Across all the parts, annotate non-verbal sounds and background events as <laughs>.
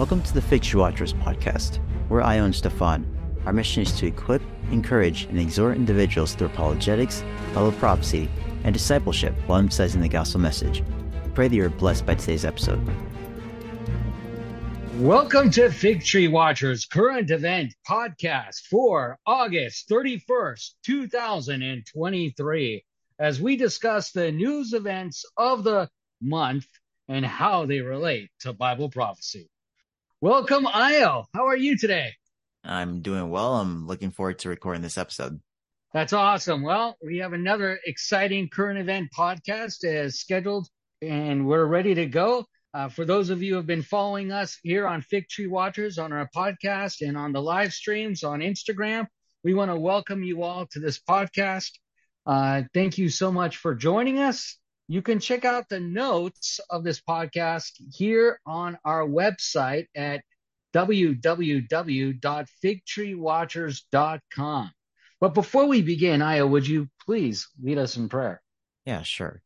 Welcome to the Fig Tree Watchers podcast. We're Ayo and Stephan. Our mission is to equip, encourage, and exhort individuals through apologetics, Bible prophecy, and discipleship while emphasizing the gospel message. Pray that you're blessed by today's episode. Welcome to Fig Tree Watchers current event podcast for August 31st, 2023, as we discuss the news events of the month and how they relate to Bible prophecy. Welcome, Ayo. How are you today? I'm doing well. I'm looking forward to recording this episode. That's awesome. Well, we have another exciting current event podcast as scheduled, and we're ready to go. Uh, for those of you who have been following us here on Fig Tree Watchers on our podcast and on the live streams on Instagram, we want to welcome you all to this podcast. Uh, thank you so much for joining us. You can check out the notes of this podcast here on our website at www.figtreewatchers.com. But before we begin, Ayo, would you please lead us in prayer? Yeah, sure.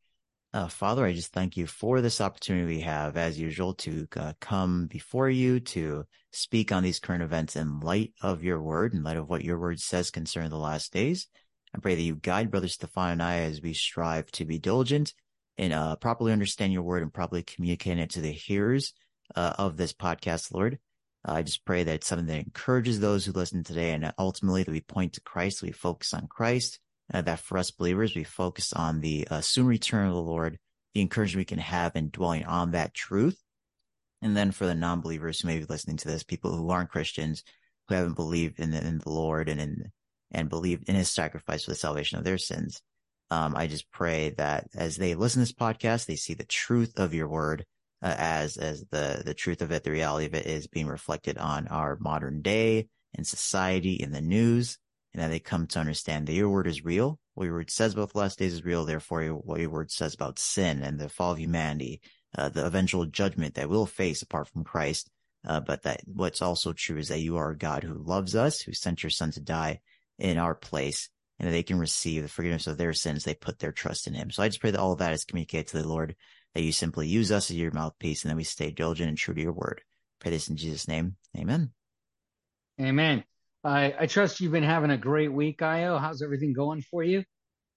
Uh, Father, I just thank you for this opportunity we have, as usual, to uh, come before you to speak on these current events in light of your word, in light of what your word says concerning the last days. I pray that you guide Brother Stephan and I as we strive to be diligent and uh, properly understand your word and properly communicate it to the hearers uh, of this podcast, Lord. I just pray that it's something that encourages those who listen today and ultimately that we point to Christ, we focus on Christ, uh, that for us believers, we focus on the uh, soon return of the Lord, the encouragement we can have in dwelling on that truth. And then for the non-believers who may be listening to this, people who aren't Christians, who haven't believed in the, in the Lord and in, and believed in his sacrifice for the salvation of their sins. Um, I just pray that as they listen to this podcast, they see the truth of your word uh, as as the the truth of it, the reality of it is being reflected on our modern day in society, in the news, and that they come to understand that your word is real. What your word says about the last days is real. Therefore, what your word says about sin and the fall of humanity, uh, the eventual judgment that we'll face apart from Christ. Uh, but that what's also true is that you are a God who loves us, who sent your son to die in our place, and that they can receive the forgiveness of their sins. They put their trust in him. So I just pray that all of that is communicated to the Lord, that you simply use us as your mouthpiece and that we stay diligent and true to your word. Pray this in Jesus' name. Amen. Amen. I, I trust you've been having a great week, Ayo. How's everything going for you?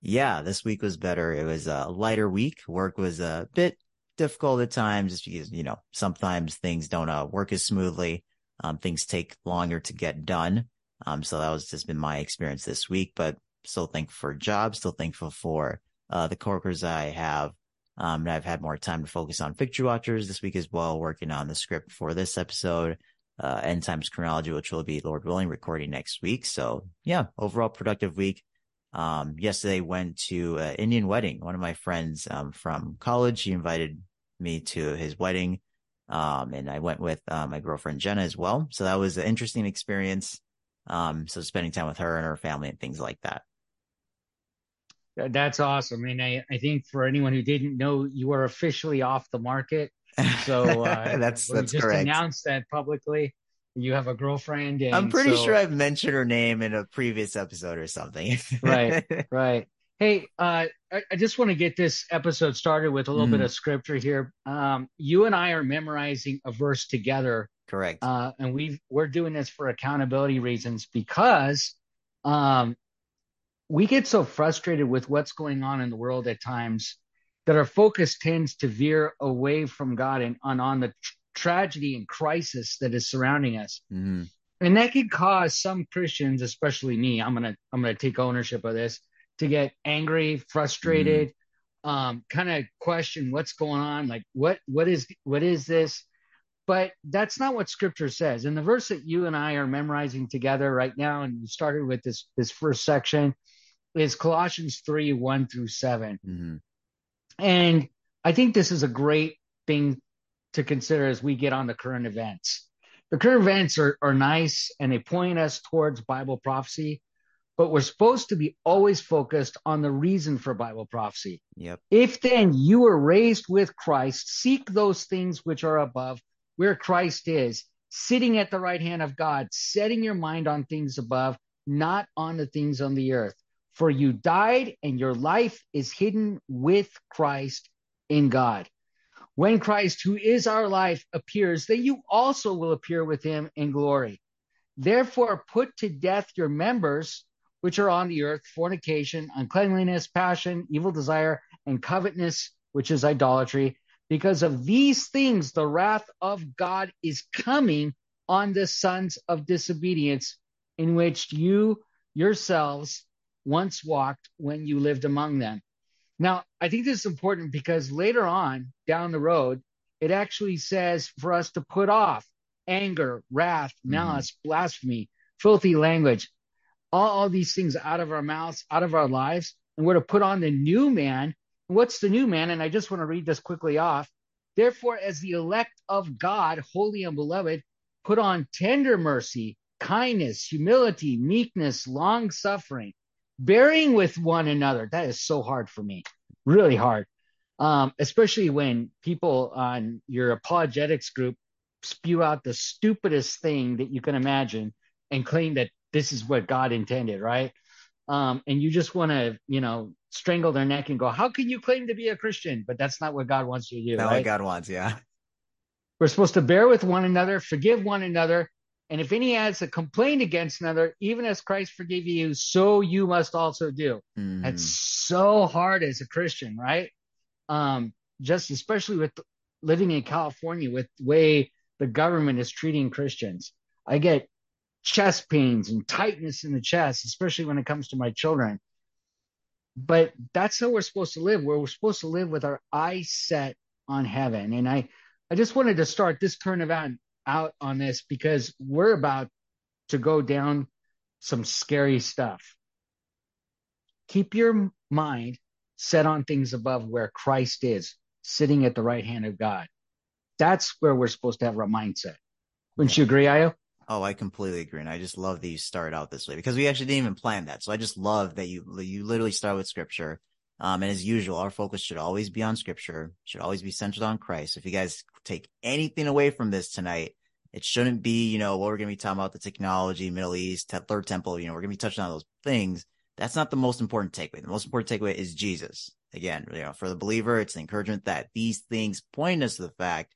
Yeah, this week was better. It was a lighter week. Work was a bit difficult at times just because, you know, sometimes things don't uh, work as smoothly. Um, things take longer to get done. Um, so that was just been my experience this week, but still thankful for jobs, still thankful for uh, the coworkers I have. Um, and I've had more time to focus on Tree Watchers this week as well, working on the script for this episode, uh, End Times Chronology, which will be, Lord willing, recording next week. So yeah, overall productive week. Um, yesterday went to an Indian wedding. One of my friends, um, from college, he invited me to his wedding. Um, and I went with, uh, my girlfriend Jenna as well. So that was an interesting experience. Um, so spending time with her and her family and things like that. That's awesome. And I, I think for anyone who didn't know, you are officially off the market. So uh, <laughs> that's that's just correct. announced that publicly. You have a girlfriend. I'm pretty so... sure I've mentioned her name in a previous episode or something. <laughs> right, right. Hey, uh, I, I, just want to get this episode started with a little mm. bit of scripture here. Um, you and I are memorizing a verse together. Correct. Uh, and we we're doing this for accountability reasons because um, we get so frustrated with what's going on in the world at times that our focus tends to veer away from God and on, on the tr- tragedy and crisis that is surrounding us. Mm-hmm. And that could cause some Christians, especially me, I'm gonna I'm gonna take ownership of this, to get angry, frustrated, mm-hmm. um, kind of question what's going on, like what what is what is this? But that's not what scripture says. And the verse that you and I are memorizing together right now, and we started with this this first section, is Colossians 3 1 through 7. Mm-hmm. And I think this is a great thing to consider as we get on the current events. The current events are, are nice and they point us towards Bible prophecy, but we're supposed to be always focused on the reason for Bible prophecy. Yep. If then you were raised with Christ, seek those things which are above, where Christ is, sitting at the right hand of God, setting your mind on things above, not on the things on the earth. For you died, and your life is hidden with Christ in God. when Christ, who is our life, appears, then you also will appear with him in glory. Therefore, put to death your members which are on the earth fornication, uncleanliness, passion, evil desire, and covetousness, which is idolatry. Because of these things, the wrath of God is coming on the sons of disobedience, in which you yourselves once walked when you lived among them. Now, I think this is important because later on down the road, it actually says for us to put off anger, wrath, mm-hmm. malice, mm-hmm. blasphemy, filthy language, all, all these things out of our mouths, out of our lives, and we're to put on the new man. What's the new man? And I just want to read this quickly off. Therefore, as the elect of God, holy and beloved, put on tender mercy, kindness, humility, meekness, long suffering, bearing with one another. That is so hard for me, really hard. Um, especially when people on your apologetics group spew out the stupidest thing that you can imagine and claim that this is what God intended, right? Um, and you just want to, you know, strangle their neck and go, "How can you claim to be a Christian?" But that's not what God wants you to do. Not right? what God wants, yeah. We're supposed to bear with one another, forgive one another, and if any has a complaint against another, even as Christ forgave you, so you must also do. Mm. That's so hard as a Christian, right? Um, just especially with living in California, with the way the government is treating Christians. I get chest pains and tightness in the chest, especially when it comes to my children. But that's how we're supposed to live. Where we're supposed to live with our eyes set on heaven. And I, I just wanted to start this current event out on this because we're about to go down some scary stuff. Keep your mind set on things above where Christ is, sitting at the right hand of God. That's where we're supposed to have our mindset. Wouldn't you agree, Ayo? Oh, I completely agree. And I just love that you start out this way because we actually didn't even plan that. So I just love that you, you literally start with scripture. Um, and as usual, our focus should always be on scripture, should always be centered on Christ. If you guys take anything away from this tonight, it shouldn't be, you know, what we're going to be talking about the technology, Middle East, third temple, you know, we're going to be touching on those things. That's not the most important takeaway. The most important takeaway is Jesus. Again, you know, for the believer, it's the encouragement that these things point us to the fact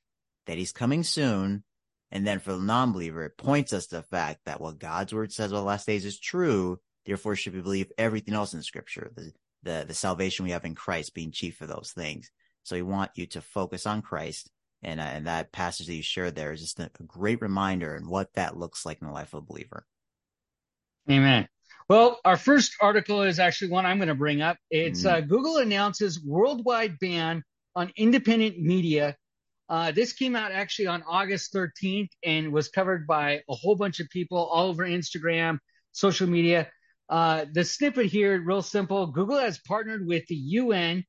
that he's coming soon and then for the non-believer, it points us to the fact that what God's word says about the last days is true. Therefore, should we believe everything else in scripture, the, the, the salvation we have in Christ being chief of those things. So we want you to focus on Christ. And, uh, and that passage that you shared there is just a, a great reminder and what that looks like in the life of a believer. Amen. Well, our first article is actually one I'm going to bring up. It's mm. uh, Google announces worldwide ban on independent media uh, this came out actually on August 13th and was covered by a whole bunch of people all over Instagram, social media. Uh, the snippet here, real simple. Google has partnered with the UN,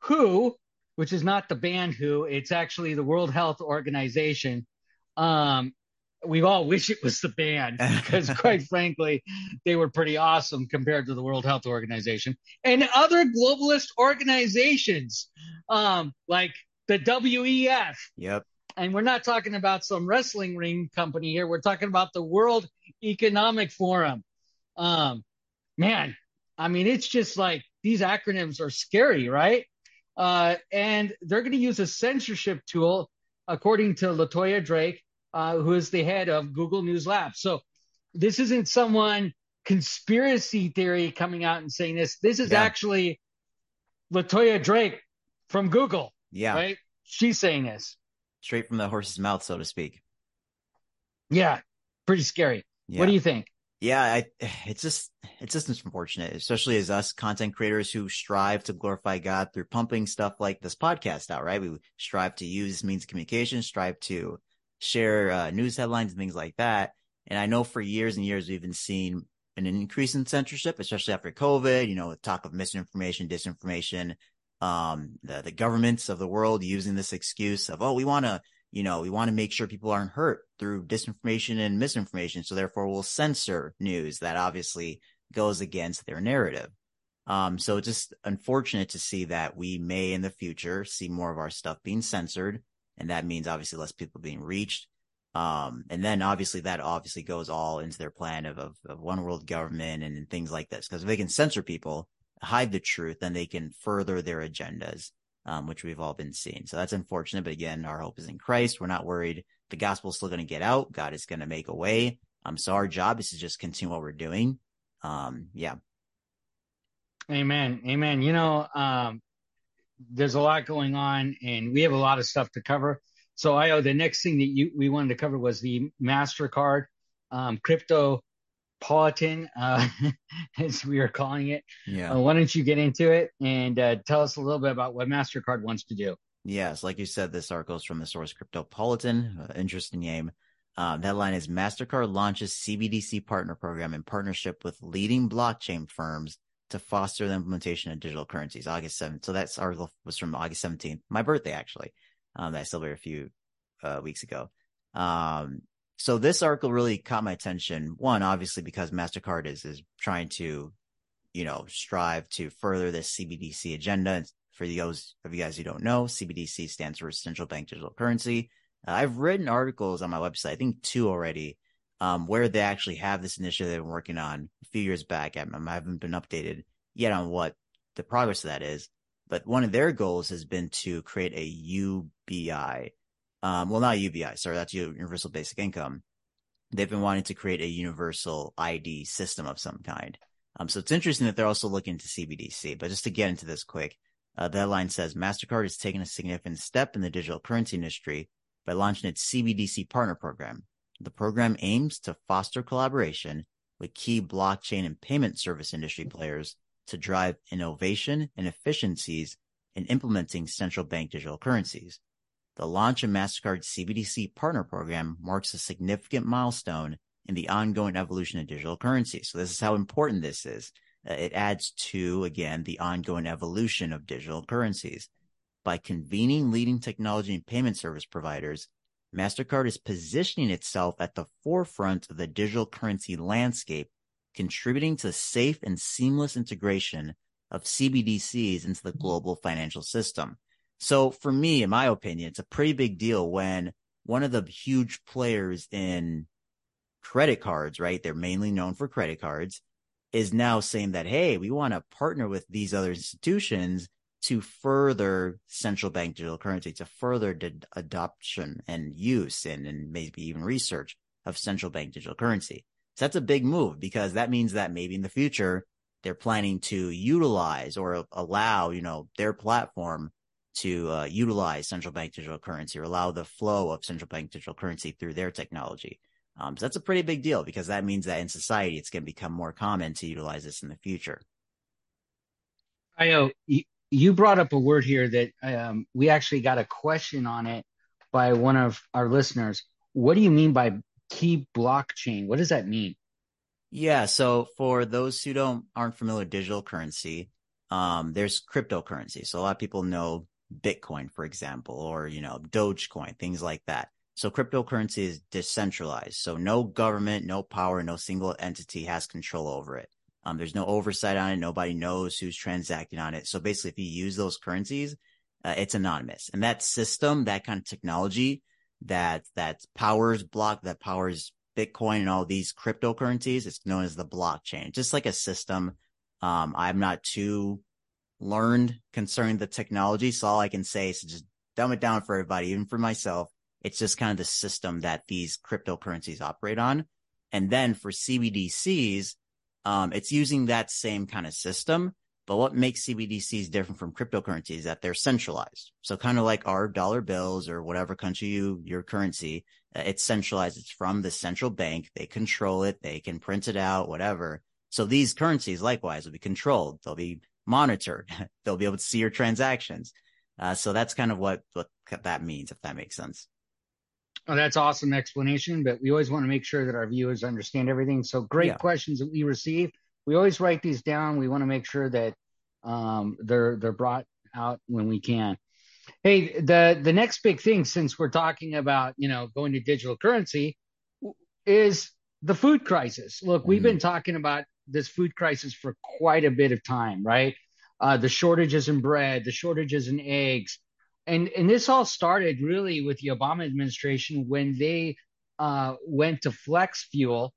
WHO, which is not the band WHO, it's actually the World Health Organization. Um, we all <laughs> wish it was the band <laughs> because, quite frankly, they were pretty awesome compared to the World Health Organization and other globalist organizations, um, like the WEF. Yep. And we're not talking about some wrestling ring company here. We're talking about the World Economic Forum. Um, man, I mean, it's just like these acronyms are scary, right? Uh, and they're going to use a censorship tool, according to Latoya Drake, uh, who is the head of Google News Lab. So this isn't someone conspiracy theory coming out and saying this. This is yeah. actually Latoya Drake from Google. Yeah. Right? She's saying this. Straight from the horse's mouth, so to speak. Yeah. Pretty scary. Yeah. What do you think? Yeah, I, it's just it's just unfortunate, especially as us content creators who strive to glorify God through pumping stuff like this podcast out. Right, we strive to use means of communication, strive to share uh, news headlines and things like that. And I know for years and years we've been seeing an increase in censorship, especially after COVID. You know, talk of misinformation, disinformation, um, the, the governments of the world using this excuse of, oh, we want to, you know, we want to make sure people aren't hurt through disinformation and misinformation. So therefore we'll censor news that obviously goes against their narrative. Um, so it's just unfortunate to see that we may in the future see more of our stuff being censored. And that means obviously less people being reached. Um, and then obviously that obviously goes all into their plan of, of, of one world government and, and things like this. Cause if they can censor people, hide the truth, then they can further their agendas. Um, which we've all been seeing. So that's unfortunate. But again, our hope is in Christ. We're not worried. The gospel is still going to get out. God is going to make a way. Um, so our job is to just continue what we're doing. Um, yeah. Amen. Amen. You know, um, there's a lot going on and we have a lot of stuff to cover. So I oh the next thing that you we wanted to cover was the MasterCard um, crypto politan, uh, <laughs> as we are calling it. Yeah. Uh, why don't you get into it and uh, tell us a little bit about what MasterCard wants to do? Yes, like you said, this article is from the source Cryptopolitan. Uh, interesting name. Um, that line is MasterCard launches CBDC partner program in partnership with leading blockchain firms to foster the implementation of digital currencies. August 7th. So that article was from August 17th, my birthday, actually. Um, that I celebrated a few uh, weeks ago. Um, so this article really caught my attention. One, obviously, because MasterCard is, is trying to, you know, strive to further this CBDC agenda. For those of you guys who don't know, CBDC stands for Central Bank Digital Currency. Uh, I've written articles on my website, I think two already, um, where they actually have this initiative they've been working on a few years back. I, I haven't been updated yet on what the progress of that is, but one of their goals has been to create a UBI. Um, well, not UBI, sorry, that's Universal Basic Income. They've been wanting to create a universal ID system of some kind. Um, so it's interesting that they're also looking to CBDC. But just to get into this quick, uh, the headline says MasterCard is taking a significant step in the digital currency industry by launching its CBDC partner program. The program aims to foster collaboration with key blockchain and payment service industry players to drive innovation and efficiencies in implementing central bank digital currencies. The launch of MasterCard's CBDC partner program marks a significant milestone in the ongoing evolution of digital currency. So this is how important this is. Uh, it adds to, again, the ongoing evolution of digital currencies. By convening leading technology and payment service providers, MasterCard is positioning itself at the forefront of the digital currency landscape, contributing to safe and seamless integration of CBDCs into the global financial system. So for me, in my opinion, it's a pretty big deal when one of the huge players in credit cards, right? They're mainly known for credit cards is now saying that, Hey, we want to partner with these other institutions to further central bank digital currency, to further the adoption and use and, and maybe even research of central bank digital currency. So that's a big move because that means that maybe in the future they're planning to utilize or allow, you know, their platform to uh, utilize central bank digital currency or allow the flow of central bank digital currency through their technology. Um, so that's a pretty big deal because that means that in society it's going to become more common to utilize this in the future. I know you brought up a word here that um, we actually got a question on it by one of our listeners. What do you mean by key blockchain? What does that mean? Yeah, so for those who don't aren't familiar with digital currency, um, there's cryptocurrency. So a lot of people know Bitcoin, for example, or you know Dogecoin, things like that. So cryptocurrency is decentralized. So no government, no power, no single entity has control over it. Um, there's no oversight on it. Nobody knows who's transacting on it. So basically, if you use those currencies, uh, it's anonymous. And that system, that kind of technology that, that powers block, that powers Bitcoin and all these cryptocurrencies, it's known as the blockchain, just like a system. Um, I'm not too learned concerning the technology. So all I can say is just dumb it down for everybody, even for myself. It's just kind of the system that these cryptocurrencies operate on. And then for CBDCs, um, it's using that same kind of system. But what makes CBDCs different from cryptocurrencies is that they're centralized. So kind of like our dollar bills or whatever country you, your currency, uh, it's centralized. It's from the central bank. They control it. They can print it out, whatever. So these currencies likewise will be controlled. They'll be monitored. <laughs> They'll be able to see your transactions. Uh, so that's kind of what, what that means, if that makes sense. Oh, that's awesome explanation, but we always want to make sure that our viewers understand everything. So great yeah. questions that we receive. We always write these down. We want to make sure that um, they're they're brought out when we can. Hey, the the next big thing, since we're talking about you know going to digital currency, is the food crisis. Look, we've been mm-hmm. talking about this food crisis for quite a bit of time, right? Uh, the shortages in bread, the shortages in eggs, and and this all started really with the Obama administration when they uh, went to flex fuel,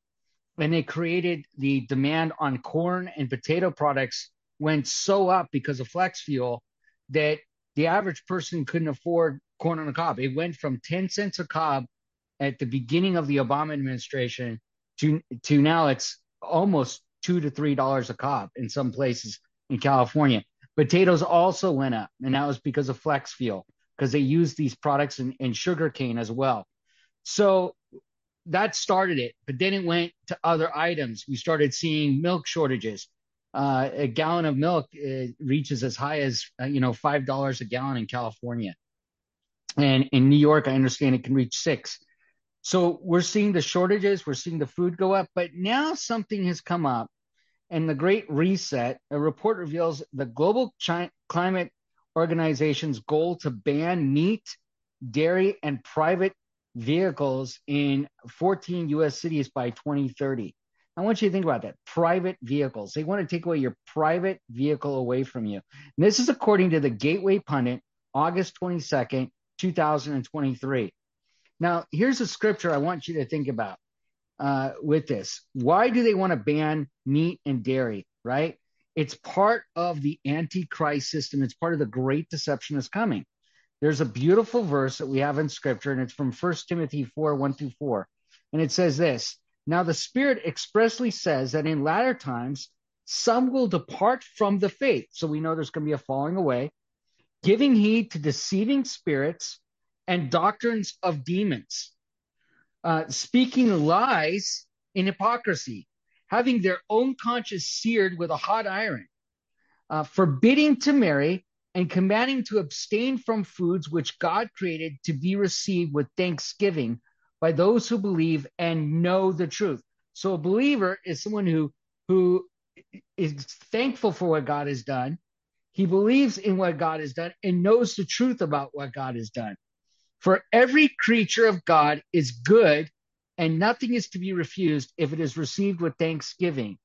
and they created the demand on corn and potato products went so up because of flex fuel that the average person couldn't afford corn on the cob. It went from 10 cents a cob at the beginning of the Obama administration to to now it's almost two to three dollars a cob in some places in California. Potatoes also went up, and that was because of flex fuel, because they use these products in, in sugar cane as well. So that started it, but then it went to other items. We started seeing milk shortages. Uh, a gallon of milk uh, reaches as high as uh, you know five dollars a gallon in California, and in New York, I understand it can reach six. So we're seeing the shortages, we're seeing the food go up, but now something has come up. And the Great Reset, a report reveals the Global Climate Organization's goal to ban meat, dairy, and private vehicles in 14 US cities by 2030. I want you to think about that. Private vehicles. They want to take away your private vehicle away from you. And this is according to the Gateway Pundit, August 22nd, 2023. Now, here's a scripture I want you to think about uh, with this. Why do they want to ban meat and dairy, right? It's part of the antichrist system. It's part of the great deception that's coming. There's a beautiful verse that we have in scripture, and it's from 1 Timothy 4 1 through 4. And it says this Now the Spirit expressly says that in latter times, some will depart from the faith. So we know there's going to be a falling away, giving heed to deceiving spirits and doctrines of demons, uh, speaking lies in hypocrisy, having their own conscience seared with a hot iron, uh, forbidding to marry, and commanding to abstain from foods which God created to be received with thanksgiving by those who believe and know the truth. So a believer is someone who who is thankful for what God has done. He believes in what God has done and knows the truth about what God has done. For every creature of God is good, and nothing is to be refused if it is received with thanksgiving.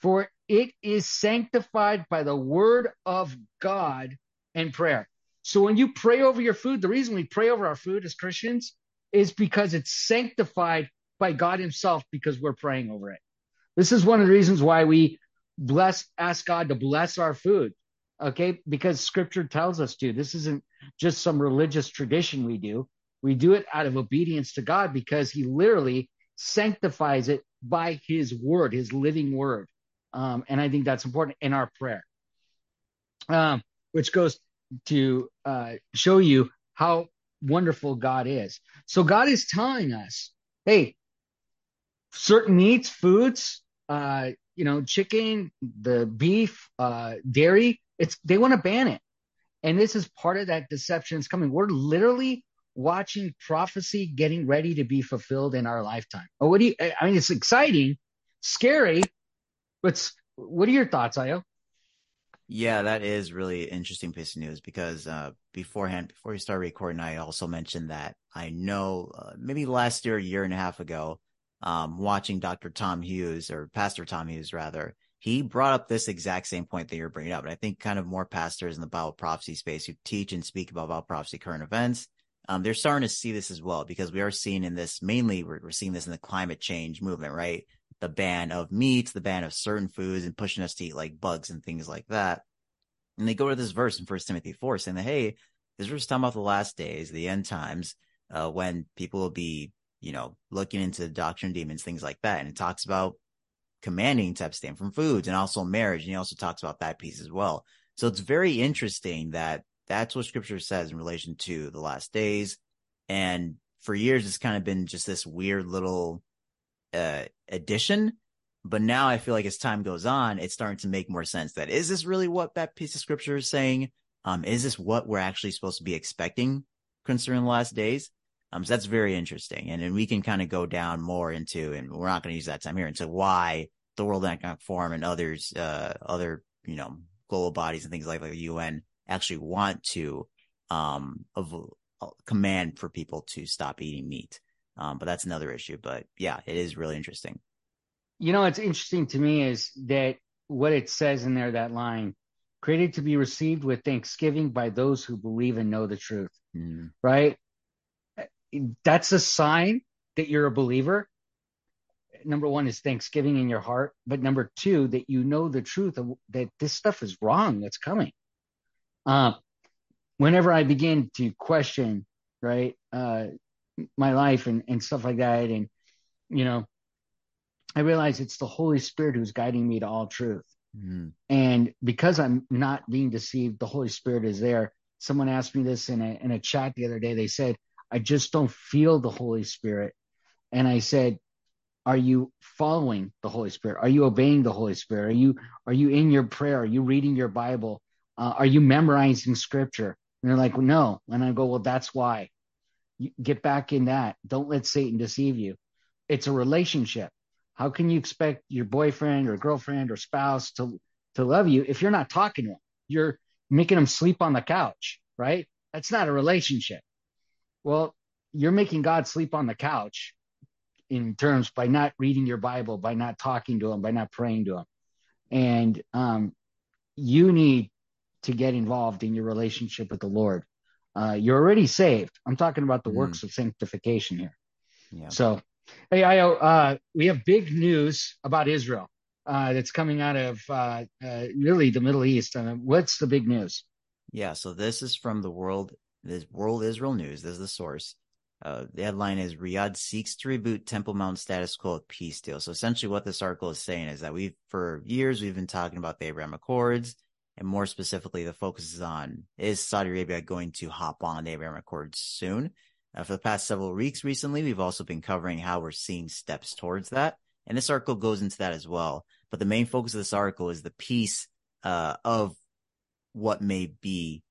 For it is sanctified by the word of God and prayer. So when you pray over your food, the reason we pray over our food as Christians is because it's sanctified by God Himself because we're praying over it. This is one of the reasons why we bless, ask God to bless our food. Okay. Because scripture tells us to. This isn't just some religious tradition we do. We do it out of obedience to God because He literally sanctifies it by His word, His living word. Um, and I think that's important in our prayer, um, which goes to uh, show you how wonderful God is. So God is telling us, hey, certain meats, foods, uh, you know, chicken, the beef, uh, dairy, it's they want to ban it. And this is part of that deception that's coming. We're literally watching prophecy getting ready to be fulfilled in our lifetime. What do you, I mean, it's exciting, scary, but what are your thoughts, Ayo? Yeah, that is really interesting piece of news because uh, beforehand, before we start recording, I also mentioned that I know uh, maybe last year, a year and a half ago, um, watching Dr. Tom Hughes or Pastor Tom Hughes rather, he brought up this exact same point that you're bringing up. And I think kind of more pastors in the Bible prophecy space who teach and speak about Bible prophecy current events, um, they're starting to see this as well because we are seeing in this mainly we're, we're seeing this in the climate change movement, right? The ban of meats, the ban of certain foods, and pushing us to eat like bugs and things like that. And they go to this verse in First Timothy four saying that hey, this verse talking about the last days, the end times, uh, when people will be, you know, looking into the doctrine demons, things like that, and it talks about commanding to abstain from foods and also marriage. And he also talks about that piece as well. So it's very interesting that that's what scripture says in relation to the last days. And for years, it's kind of been just this weird little uh, addition. But now I feel like as time goes on, it's starting to make more sense that is this really what that piece of scripture is saying? Um, is this what we're actually supposed to be expecting concerning the last days? Um, so that's very interesting. And then we can kind of go down more into, and we're not going to use that time here, into why the World Economic Forum and others, uh, other, you know, global bodies and things like, like the UN actually want to, um, of, uh, command for people to stop eating meat. Um, but that's another issue. But yeah, it is really interesting. You know, what's interesting to me is that what it says in there, that line, created to be received with thanksgiving by those who believe and know the truth, mm. right? That's a sign that you're a believer. Number one is thanksgiving in your heart, but number two, that you know the truth of that this stuff is wrong that's coming. Uh, whenever I begin to question, right, uh, my life and, and stuff like that, and, you know, I realize it's the Holy Spirit who's guiding me to all truth. Mm-hmm. And because I'm not being deceived, the Holy Spirit is there. Someone asked me this in a, in a chat the other day. They said, I just don't feel the Holy Spirit. And I said, are you following the Holy Spirit? Are you obeying the Holy Spirit? Are you, are you in your prayer? Are you reading your Bible? Uh, are you memorizing scripture? And they're like, no. And I go, well, that's why. You get back in that. Don't let Satan deceive you. It's a relationship. How can you expect your boyfriend or girlfriend or spouse to, to love you if you're not talking to them? You're making them sleep on the couch, right? That's not a relationship. Well, you're making God sleep on the couch in terms by not reading your Bible, by not talking to him, by not praying to him. And um, you need to get involved in your relationship with the Lord. Uh, you're already saved. I'm talking about the mm. works of sanctification here. Yeah. So, hey, I, uh, we have big news about Israel uh, that's coming out of uh, uh, really the Middle East. Uh, what's the big news? Yeah, so this is from the World this World Israel News. This is the source. Uh, the headline is Riyadh seeks to reboot Temple Mount status quo with peace deal. So essentially, what this article is saying is that we've, for years, we've been talking about the Abraham Accords, and more specifically, the focus is on is Saudi Arabia going to hop on the Abraham Accords soon? Uh, for the past several weeks recently, we've also been covering how we're seeing steps towards that. And this article goes into that as well. But the main focus of this article is the piece uh, of what may be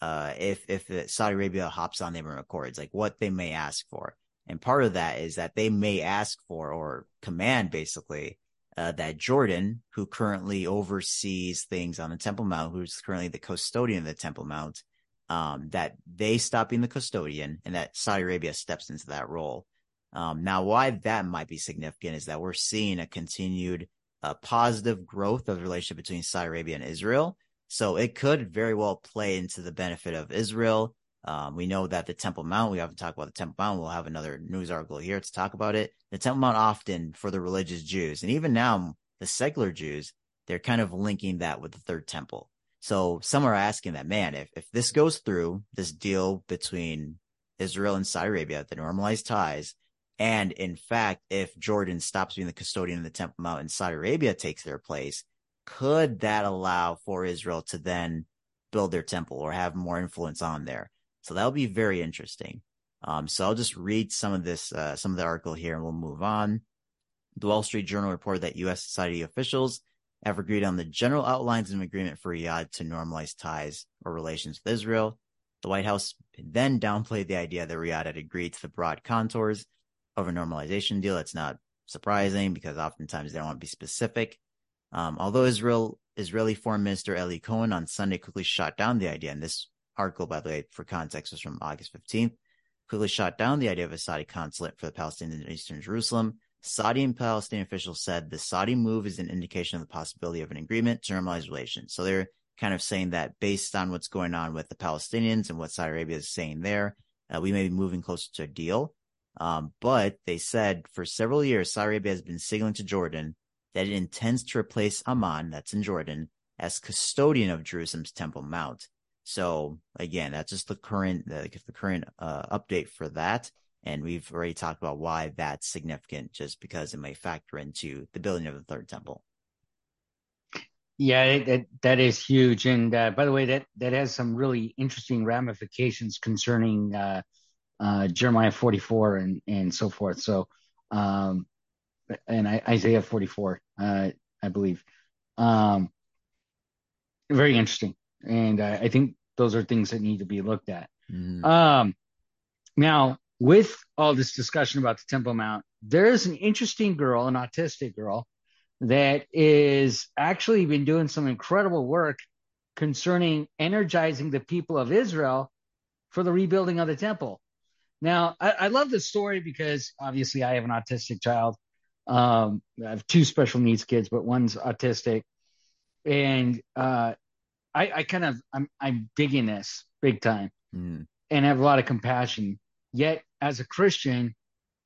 uh, if if Saudi Arabia hops on the Abraham Accords, like what they may ask for. And part of that is that they may ask for or command basically uh, that Jordan, who currently oversees things on the Temple Mount, who's currently the custodian of the Temple Mount, um, that they stop being the custodian and that Saudi Arabia steps into that role. Um, now, why that might be significant is that we're seeing a continued uh, positive growth of the relationship between Saudi Arabia and Israel. So it could very well play into the benefit of Israel. Um, we know that the Temple Mount, we haven't talked about the Temple Mount. We'll have another news article here to talk about it. The Temple Mount often for the religious Jews and even now the secular Jews, they're kind of linking that with the third temple. So some are asking that, man, if, if this goes through this deal between Israel and Saudi Arabia, the normalized ties, and in fact, if Jordan stops being the custodian of the Temple Mount and Saudi Arabia takes their place, could that allow for Israel to then build their temple or have more influence on there? So that'll be very interesting. Um, so I'll just read some of this, uh, some of the article here and we'll move on. The Wall Street Journal reported that U.S. society officials have agreed on the general outlines of an agreement for Riyadh to normalize ties or relations with Israel. The White House then downplayed the idea that Riyadh had agreed to the broad contours of a normalization deal. That's not surprising because oftentimes they don't want to be specific. Um, although Israel Israeli Foreign Minister Eli Cohen on Sunday quickly shot down the idea, and this article, by the way, for context, was from August 15th, quickly shot down the idea of a Saudi consulate for the Palestinians in eastern Jerusalem. Saudi and Palestinian officials said the Saudi move is an indication of the possibility of an agreement to normalize relations. So they're kind of saying that based on what's going on with the Palestinians and what Saudi Arabia is saying there, uh, we may be moving closer to a deal. Um, but they said for several years, Saudi Arabia has been signaling to Jordan that it intends to replace Amman, that's in Jordan, as custodian of Jerusalem's Temple Mount. So again, that's just the current the, the current uh, update for that, and we've already talked about why that's significant, just because it may factor into the building of the third temple. Yeah, that that is huge, and uh, by the way, that that has some really interesting ramifications concerning uh, uh Jeremiah 44 and and so forth. So um, and Isaiah 44, uh, I believe. Um, very interesting, and I think those are things that need to be looked at. Mm. Um, now, with all this discussion about the Temple Mount, there is an interesting girl, an autistic girl, that is actually been doing some incredible work concerning energizing the people of Israel for the rebuilding of the temple. Now, I, I love this story because obviously I have an autistic child. Um, I have two special needs kids, but one's autistic, and uh, I, I kind of I'm I'm digging this big time, mm. and have a lot of compassion. Yet, as a Christian,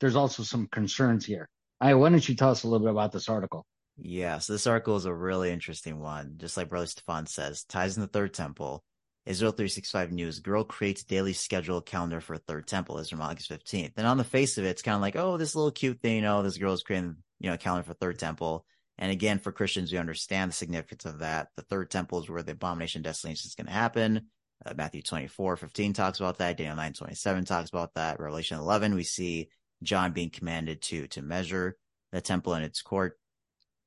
there's also some concerns here. I why don't you tell us a little bit about this article? Yeah, so this article is a really interesting one. Just like Brother Stephan says, ties in the third temple. Israel 365 News, girl creates daily schedule calendar for third temple is from August 15th. And on the face of it, it's kind of like, oh, this little cute thing, you know, this girl is creating, you know, a calendar for third temple. And again, for Christians, we understand the significance of that. The third temple is where the abomination desolation is going to happen. Uh, Matthew 24, 15 talks about that. Daniel 9, 27 talks about that. Revelation 11, we see John being commanded to, to measure the temple and its court.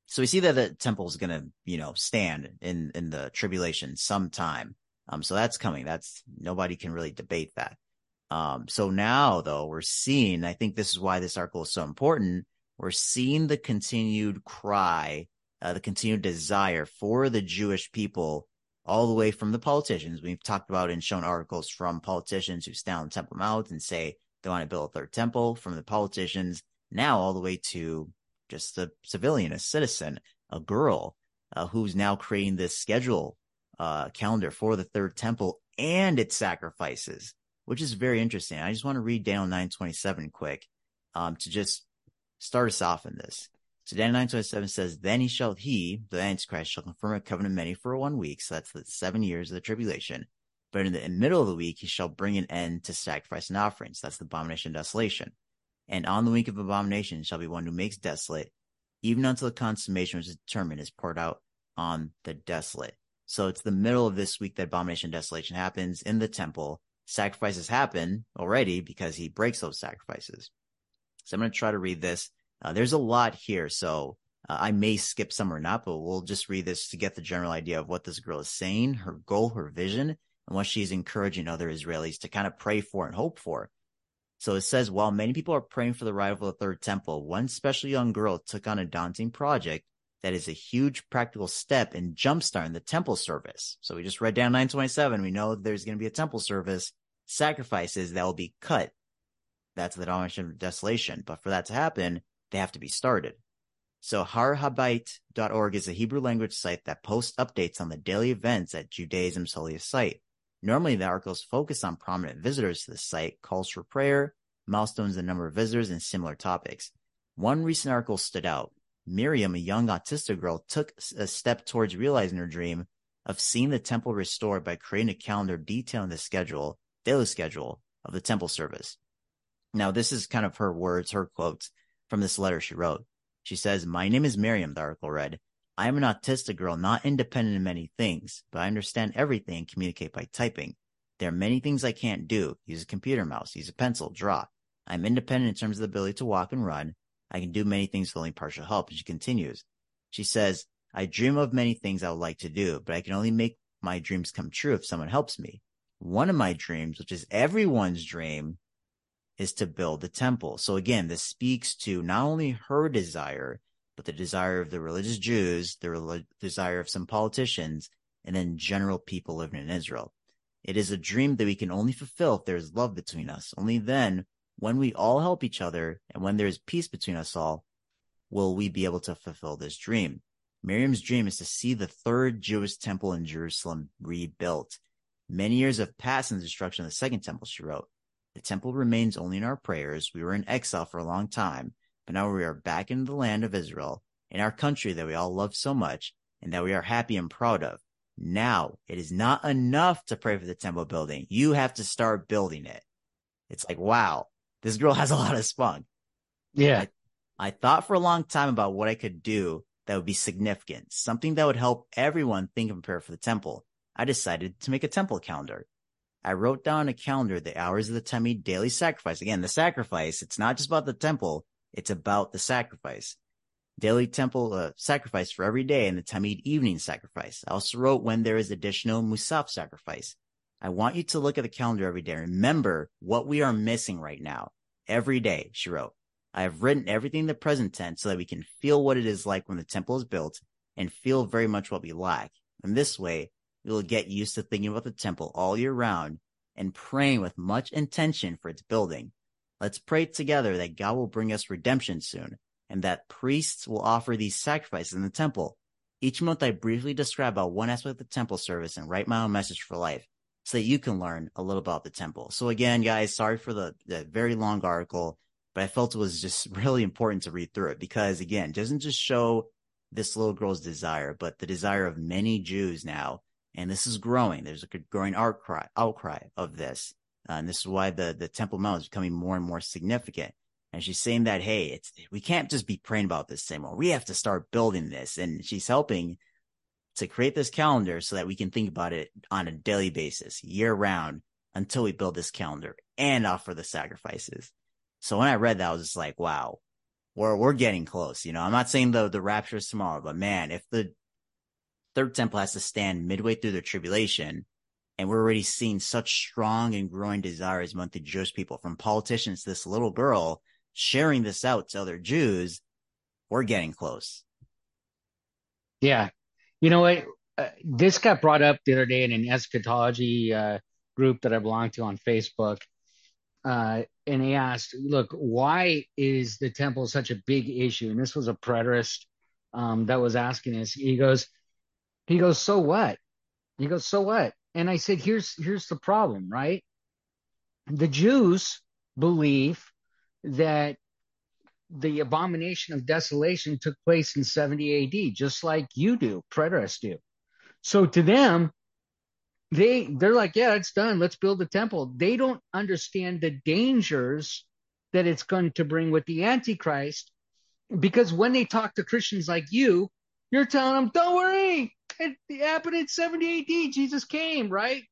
So we see that the temple is going to, you know, stand in, in the tribulation sometime. Um, so that's coming. That's nobody can really debate that. Um, so now though, we're seeing, I think this is why this article is so important. We're seeing the continued cry, uh, the continued desire for the Jewish people all the way from the politicians. We've talked about and shown articles from politicians who stand on Temple Mount and say they want to build a third temple from the politicians now all the way to just a civilian, a citizen, a girl, uh, who's now creating this schedule uh, calendar for the third temple and its sacrifices, which is very interesting. I just want to read Daniel 927 quick um, to just start us off in this. So Daniel 927 says, Then he shall, he, the Antichrist, shall confirm a covenant many for one week. So that's the seven years of the tribulation. But in the, middle of the week, he shall bring an end to sacrifice and offerings. That's the abomination of desolation. And on the week of abomination shall be one who makes desolate, even until the consummation which is determined is poured out on the desolate. So it's the middle of this week that abomination desolation happens in the temple. Sacrifices happen already because he breaks those sacrifices. So I'm going to try to read this. Uh, there's a lot here, so uh, I may skip some or not, but we'll just read this to get the general idea of what this girl is saying, her goal, her vision, and what she's encouraging other Israelis to kind of pray for and hope for. So it says, while many people are praying for the arrival of the third temple, one special young girl took on a daunting project that is a huge practical step in jumpstarting the temple service. So we just read down 927. We know there's going to be a temple service, sacrifices that will be cut. That's the abomination of desolation. But for that to happen, they have to be started. So harhabait.org is a Hebrew language site that posts updates on the daily events at Judaism's holiest site. Normally the articles focus on prominent visitors to the site, calls for prayer, milestones, the number of visitors, and similar topics. One recent article stood out. Miriam, a young autistic girl, took a step towards realizing her dream of seeing the temple restored by creating a calendar detailing the schedule, daily schedule of the temple service. Now, this is kind of her words, her quotes from this letter she wrote. She says, My name is Miriam, the article read. I am an autistic girl, not independent in many things, but I understand everything and communicate by typing. There are many things I can't do. Use a computer mouse, use a pencil, draw. I'm independent in terms of the ability to walk and run, I can do many things with only partial help. And she continues. She says, I dream of many things I would like to do, but I can only make my dreams come true if someone helps me. One of my dreams, which is everyone's dream, is to build the temple. So again, this speaks to not only her desire, but the desire of the religious Jews, the re- desire of some politicians, and then general people living in Israel. It is a dream that we can only fulfill if there is love between us. Only then when we all help each other and when there is peace between us all, will we be able to fulfill this dream. Miriam's dream is to see the third Jewish temple in Jerusalem rebuilt. Many years have passed since the destruction of the second temple, she wrote. The temple remains only in our prayers. We were in exile for a long time, but now we are back in the land of Israel, in our country that we all love so much and that we are happy and proud of. Now, it is not enough to pray for the temple building. You have to start building it. It's like, wow, this girl has a lot of spunk. Yeah. I, I thought for a long time about what I could do that would be significant, something that would help everyone think and prepare for the temple. I decided to make a temple calendar. I wrote down a calendar, the hours of the Tamid daily sacrifice. Again, the sacrifice, it's not just about the temple, it's about the sacrifice. Daily temple uh, sacrifice for every day and the Tamid evening sacrifice. I also wrote when there is additional Musaf sacrifice. I want you to look at the calendar every day. Remember what we are missing right now. Every day, she wrote. I have written everything in the present tense so that we can feel what it is like when the temple is built and feel very much what we lack. And this way, we will get used to thinking about the temple all year round and praying with much intention for its building. Let's pray together that God will bring us redemption soon and that priests will offer these sacrifices in the temple. Each month I briefly describe about one aspect of the temple service and write my own message for life so that you can learn a little about the temple. So again, guys, sorry for the, the very long article, but I felt it was just <laughs> really important to read through it because again, it doesn't just show this little girl's desire, but the desire of many Jews now And this is growing. There's a growing outcry, outcry of this. Uh, and this is why the, the Temple Mount is becoming more and more significant. And she's saying that, hey, it's, we can't just be praying about this anymore. We have to start building this. And she's helping to create this calendar so that we can think about it on a daily basis, year round, until we build this calendar and offer the sacrifices. So when I read that, I was just like, wow, we're, we're getting close. You know, I'm not saying the, the rapture is tomorrow, but man, if the third temple has to stand midway through the tribulation, and we're already seeing such strong and growing desires among the Jewish people from politicians, this little girl sharing this out to other Jews, we're getting close. Yeah. You know what? Uh, this got brought up the other day in an eschatology uh, group that I belong to on Facebook. Uh, and he asked, look, why is the temple such a big issue? And this was a preterist um, that was asking us. He goes, he goes, so what? He goes, so what? And I said, here's here's the problem, right? The Jews believe that the abomination of desolation took place in 70 AD, just like you do, preterists do. So to them, they they're like, yeah, it's done. Let's build a temple. They don't understand the dangers that it's going to bring with the Antichrist, because when they talk to Christians like you, you're telling them, don't worry, it happened in 70 AD. Jesus came, right?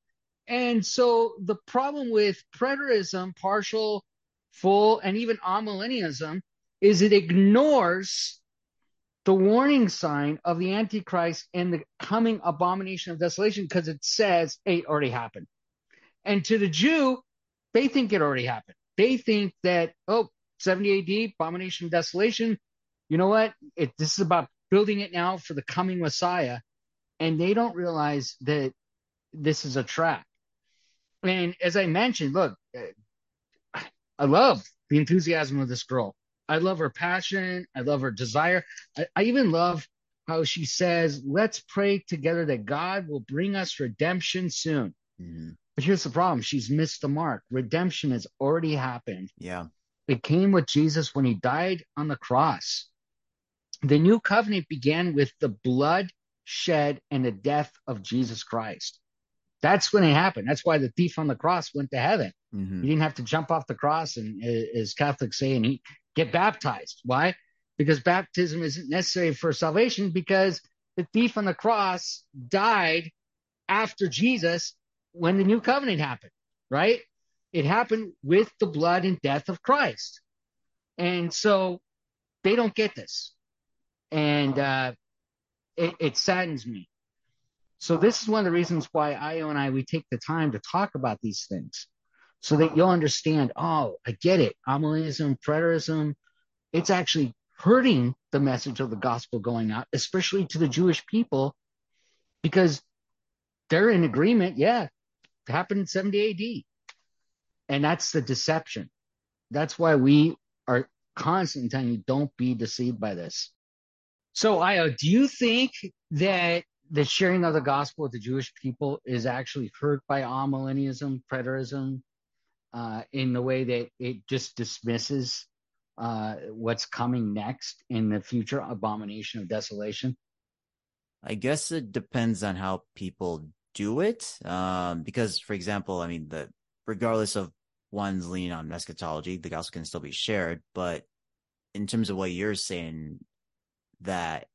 And so the problem with preterism, partial, full, and even amillennialism is it ignores the warning sign of the Antichrist and the coming abomination of desolation because it says hey, it already happened. And to the Jew, they think it already happened. They think that, oh, 70 AD, abomination of desolation. You know what? It, this is about building it now for the coming Messiah. And they don't realize that this is a trap. And as I mentioned, look, I love the enthusiasm of this girl. I love her passion. I love her desire. I, I even love how she says, let's pray together that God will bring us redemption soon. Mm-hmm. But here's the problem she's missed the mark. Redemption has already happened. Yeah. It came with Jesus when he died on the cross. The new covenant began with the blood shed and the death of Jesus Christ. That's when it happened. That's why the thief on the cross went to heaven. Mm-hmm. He didn't have to jump off the cross and, as Catholics say, and he get baptized. Why? Because baptism isn't necessary for salvation because the thief on the cross died after Jesus when the new covenant happened, right? It happened with the blood and death of Christ. And so they don't get this. And uh, it, it saddens me so this is one of the reasons why Ayo and I we take the time to talk about these things, so that uh-huh. you'll understand. Oh, I get it. Amillennialism, preterism, it's actually hurting the message of the gospel going out, especially to the Jewish people, because they're in agreement. Yeah, it happened in 70 AD, and that's the deception. That's why we are constantly telling you don't be deceived by this. So, Ayo, do you think that the sharing of the gospel with the Jewish people is actually hurt by amillennialism, preterism, uh, in the way that it just dismisses uh, what's coming next in the future abomination of desolation? I guess it depends on how people do it. Um, because, for example, I mean, the regardless of one's leaning on eschatology, the gospel can still be shared. But in terms of what you're saying, that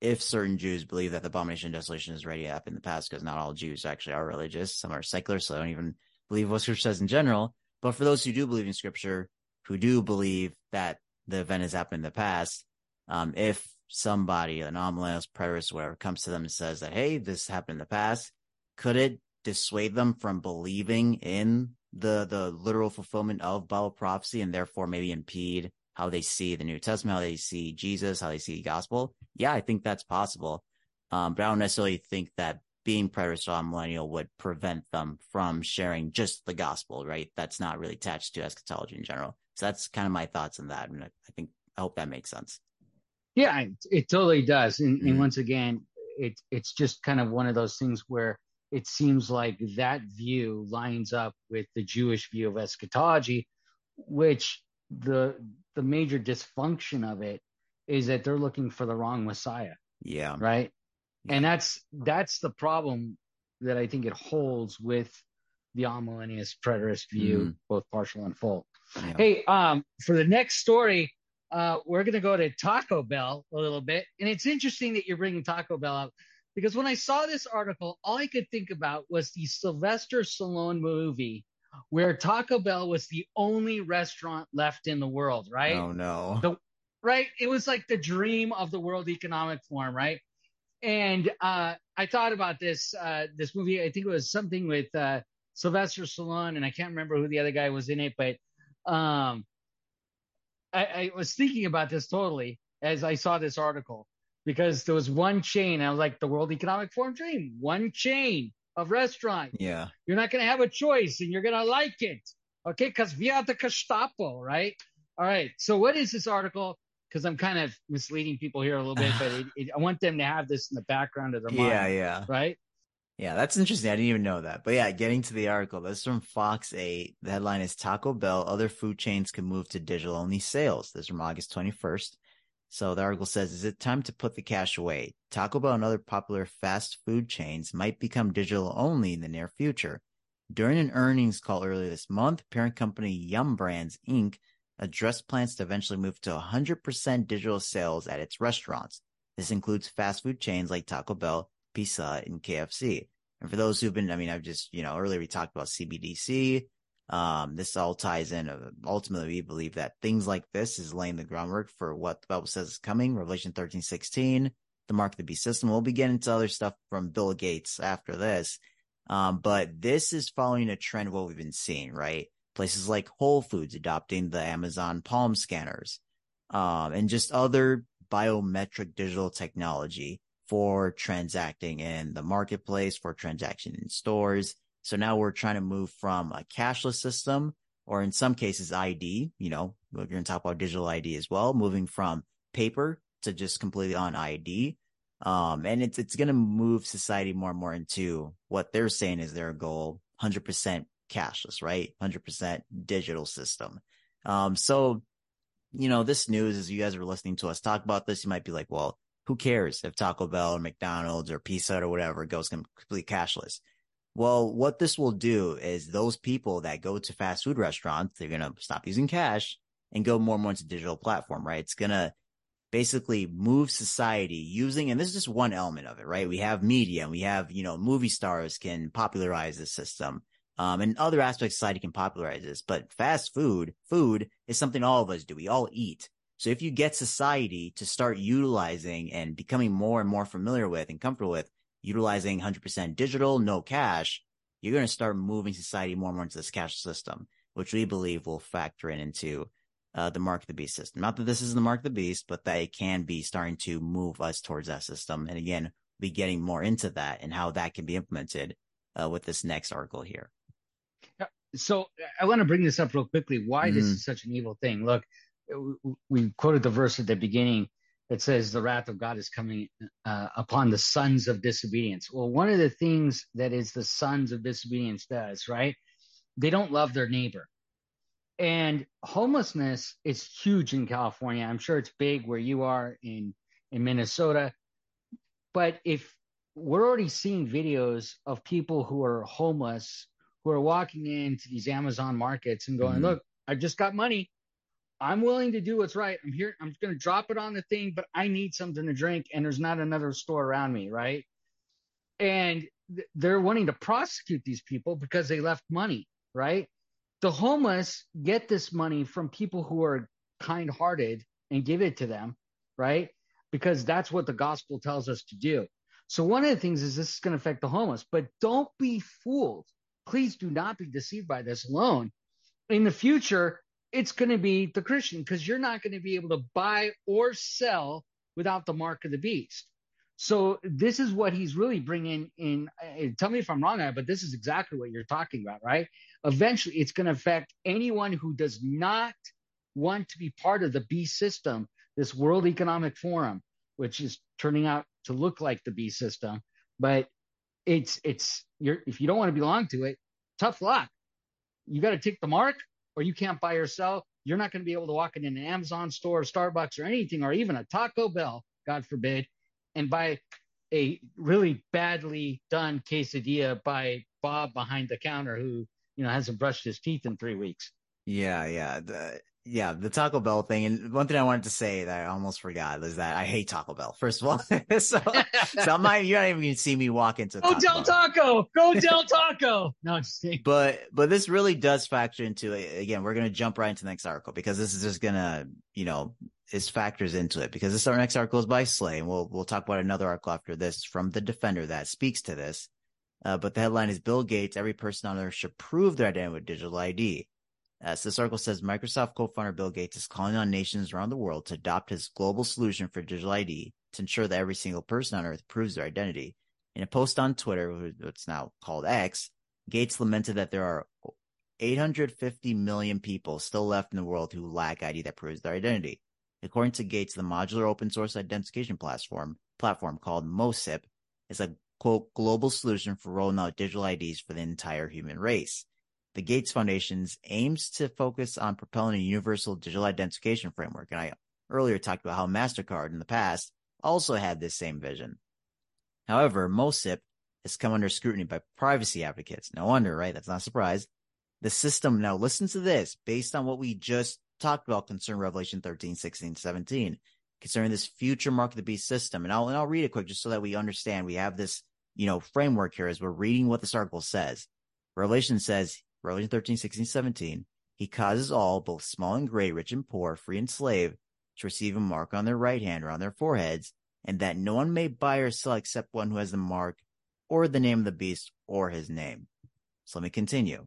if certain Jews believe that the abomination of desolation is already happened in the past, because not all Jews actually are religious, some are secular, so they don't even believe what Scripture says in general. But for those who do believe in Scripture, who do believe that the event has happened in the past, um, if somebody, an amillennialist, preterist, whatever, comes to them and says that, hey, this happened in the past, could it dissuade them from believing in the the literal fulfillment of Bible prophecy and therefore maybe impede how they see the New Testament, how they see Jesus, how they see the gospel. Yeah, I think that's possible. Um, but I don't necessarily think that being preterist or millennial would prevent them from sharing just the gospel, right? That's not really attached to eschatology in general. So that's kind of my thoughts on that. And I, think, I hope that makes sense. Yeah, it, it totally does. And, mm-hmm. and once again, it, it's just kind of one of those things where it seems like that view lines up with the Jewish view of eschatology, which the the major dysfunction of it is that they're looking for the wrong Messiah. Yeah. Right. And that's that's the problem that I think it holds with the amillennialist preterist view, mm. both partial and full. Yeah. Hey, um, for the next story, uh, we're going to go to Taco Bell a little bit. And it's interesting that you're bringing Taco Bell up because when I saw this article, all I could think about was the Sylvester Stallone movie where Taco Bell was the only restaurant left in the world, right? Oh, no. The, right? It was like the dream of the World Economic Forum, right? And uh, I thought about this uh, this movie. I think it was something with uh, Sylvester Stallone, and I can't remember who the other guy was in it, but um, I, I was thinking about this totally as I saw this article because there was one chain. I was like, the World Economic Forum dream, one chain of restaurants. Yeah. You're not going to have a choice and you're going to like it. Okay. Cause we are the Gestapo, right? All right. So what is this article? Cause I'm kind of misleading people here a little bit, but it, it, I want them to have this in the background of their mind. Yeah. Yeah. Right. Yeah, that's interesting. I didn't even know that. But yeah, getting to the article, this is from Fox 8. The headline is Taco Bell, other food chains can move to digital only sales. This is from August 21st. So the article says, is it time to put the cash away? Taco Bell and other popular fast food chains might become digital only in the near future. During an earnings call earlier this month, parent company Yum Brands Inc. addressed plans to eventually move to 100% digital sales at its restaurants. This includes fast food chains like Taco Bell, Pizza and KFC. And for those who've been, I mean, I've just, you know, earlier we talked about CBDC. Um, this all ties in. Uh, ultimately, we believe that things like this is laying the groundwork for what the Bible says is coming. Revelation 13, 16, the mark of the beast system. We'll be getting into other stuff from Bill Gates after this. Um, but this is following a trend what we've been seeing, right? Places like Whole Foods adopting the Amazon Palm scanners, um, and just other biometric digital technology for transacting in the marketplace, for transaction in stores. So now we're trying to move from a cashless system or in some cases ID, you know, you're going to talk about digital ID as well, moving from paper to just completely on ID. Um, and it's, it's going to move society more and more into what they're saying is their goal, 100% cashless, right? 100% digital system. Um, so, you know, this news, as you guys are listening to us talk about this, you might be like, well, who cares if Taco Bell or McDonald's or Pizza or whatever goes completely cashless? Well, what this will do is those people that go to fast food restaurants, they're going to stop using cash and go more and more into digital platform, right? It's going to basically move society using, and this is just one element of it, right? We have media and we have, you know, movie stars can popularize the system. Um, and other aspects of society can popularize this, but fast food, food is something all of us do. We all eat. So if you get society to start utilizing and becoming more and more familiar with and comfortable with utilizing 100% digital, no cash, you're going to start moving society more and more into this cash system, which we believe will factor in into uh, the mark of the beast system. Not that this is the mark of the beast, but that it can be starting to move us towards that system. And again, be getting more into that and how that can be implemented uh, with this next article here. So I want to bring this up real quickly. Why mm. this is such an evil thing? Look, we quoted the verse at the beginning that says the wrath of God is coming uh, upon the sons of disobedience. Well, one of the things that is the sons of disobedience does, right? They don't love their neighbor. And homelessness is huge in California. I'm sure it's big where you are in in Minnesota. But if we're already seeing videos of people who are homeless who are walking into these Amazon markets and going, mm-hmm. "Look, I just got money. I'm willing to do what's right. I'm here. I'm going to drop it on the thing, but I need something to drink, and there's not another store around me, right? And th- they're wanting to prosecute these people because they left money, right? The homeless get this money from people who are kind-hearted and give it to them, right? Because that's what the gospel tells us to do. So one of the things is this is going to affect the homeless, but don't be fooled. Please do not be deceived by this alone. In the future, it's going to be the Christian because you're not going to be able to buy or sell without the mark of the beast. So this is what he's really bringing in. Uh, tell me if I'm wrong, but this is exactly what you're talking about, right? Eventually, it's going to affect anyone who does not want to be part of the beast system, this World Economic Forum, which is turning out to look like the beast system. But it's it's you're if you don't want to belong to it, tough luck. You got to take the mark or you can't buy or sell, you're not going to be able to walk in an Amazon store, Starbucks, or anything, or even a Taco Bell, God forbid, and buy a really badly done quesadilla by Bob behind the counter who, you know, hasn't brushed his teeth in three weeks. Yeah, yeah. The, yeah, the Taco Bell thing. And one thing I wanted to say that I almost forgot is that I hate Taco Bell, first of all. <laughs> so, so I'm not, you're not even going to see me walk into Go Taco Del Bell. Taco! Go Del Taco! No, I'm just kidding. But, but this really does factor into it. Again, we're going to jump right into the next article because this is just going to, you know, this factors into it because this our next article is by Slay. And we'll, we'll talk about another article after this from the Defender that speaks to this. Uh, but the headline is Bill Gates, every person on earth should prove their identity with digital ID. As this article says, Microsoft co-founder Bill Gates is calling on nations around the world to adopt his global solution for digital ID to ensure that every single person on earth proves their identity. In a post on Twitter, what's now called X, Gates lamented that there are 850 million people still left in the world who lack ID that proves their identity. According to Gates, the modular open source identification platform platform called MOSIP is a quote global solution for rolling out digital IDs for the entire human race. The Gates Foundation's aims to focus on propelling a universal digital identification framework. And I earlier talked about how MasterCard in the past also had this same vision. However, MOSIP has come under scrutiny by privacy advocates. No wonder, right? That's not a surprise. The system, now listen to this, based on what we just talked about concerning Revelation 13, 16, 17, concerning this future mark of the beast system. And I'll, and I'll read it quick just so that we understand we have this, you know, framework here as we're reading what this article says. Revelation says, Revelation 13, 16, 17, he causes all, both small and great, rich and poor, free and slave, to receive a mark on their right hand or on their foreheads, and that no one may buy or sell except one who has the mark or the name of the beast or his name. So let me continue.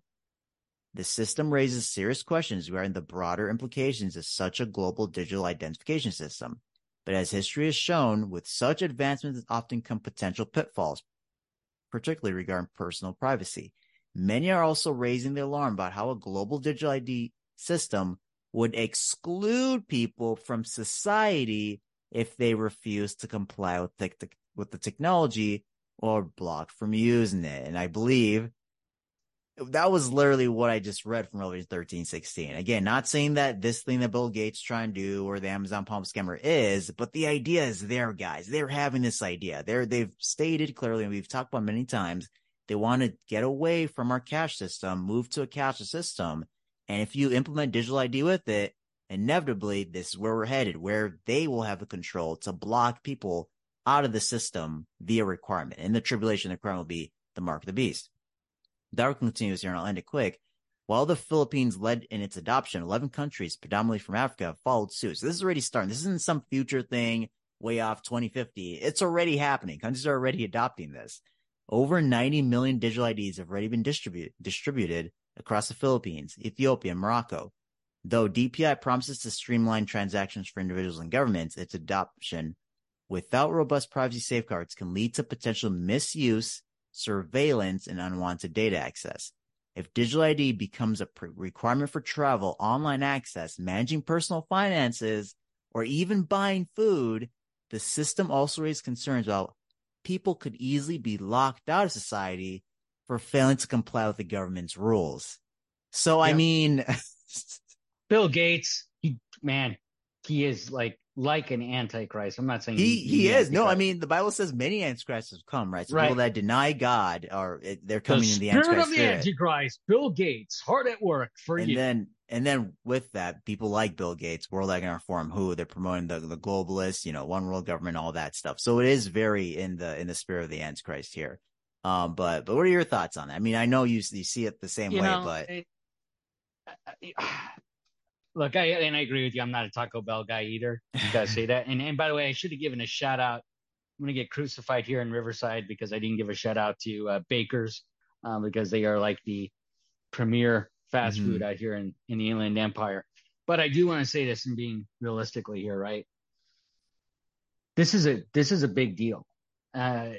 The system raises serious questions regarding the broader implications of such a global digital identification system. But as history has shown, with such advancements often come potential pitfalls, particularly regarding personal privacy. Many are also raising the alarm about how a global digital ID system would exclude people from society if they refuse to comply with the, with the technology or blocked from using it. And I believe that was literally what I just read from Revelation 13, 16. Again, not saying that this thing that Bill Gates trying to do or the Amazon Palm scammer is, but the idea is there, guys. They're having this idea. They're, they've stated clearly, and we've talked about many times, they want to get away from our cash system, move to a cashless system. And if you implement digital ID with it, inevitably this is where we're headed, where they will have the control to block people out of the system via requirement. In the tribulation, the requirement will be the mark of the beast. Article continues here, and I'll end it quick. While the Philippines led in its adoption, 11 countries, predominantly from Africa, followed suit. So this is already starting. This isn't some future thing way off 2050. It's already happening. Countries are already adopting this. Over 90 million digital IDs have already been distributed, distributed across the Philippines, Ethiopia, and Morocco. Though DPI promises to streamline transactions for individuals and governments, its adoption without robust privacy safeguards can lead to potential misuse surveillance, and unwanted data access. If digital ID becomes a pre- requirement for travel, online access, managing personal finances, or even buying food, the system also raises concerns about people could easily be locked out of society for failing to comply with the government's rules. So, I mean, <laughs> Bill Gates, he, man, he is like like an antichrist. I'm not saying he he is. No, I mean the Bible says many antichrists have come, right? So Right. people that deny God are they're coming the in the spirit antichrist of the spirit. antichrist, Bill Gates, hard at work for and you. then and then with that, people like Bill Gates, World Economic Forum, who they're promoting the the globalists, you know, one world government, all that stuff. So it is very in the in the spirit of the Antichrist here. Um, but but what are your thoughts on that? I mean, I know you you see it the same you way, know, but it- <sighs> look, I and I agree with you. I'm not a Taco Bell guy either. You gotta say that. And and by the way, I should have given a shout out. I'm gonna get crucified here in Riverside because I didn't give a shout out to uh, Bakers um, because they are like the premier fast Mhm. food out here in in the Inland Empire. But I do want to say this and being realistically here, right? This is a this is a big deal, uh,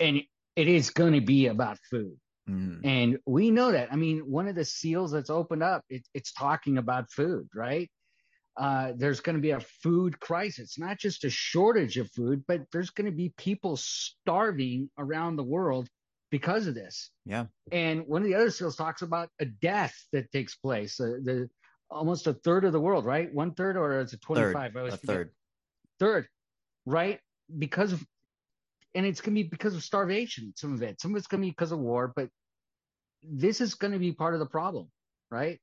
and it is going to be about food. mhm, And we know that. I mean, one of the seals that's opened up, it, it's talking about food, right? Uh, there's going to be a food crisis, not just a shortage of food, but there's going to be people starving around the world because of this. yeah, And one of the other seals talks about a death that takes place. Uh, the almost a third of the world, right? One third, or is it 25? third, I a third. third, right? Because of and it's going to be because of starvation. Some of it, some of it's going to be because of war, but this is going to be part of the problem, right?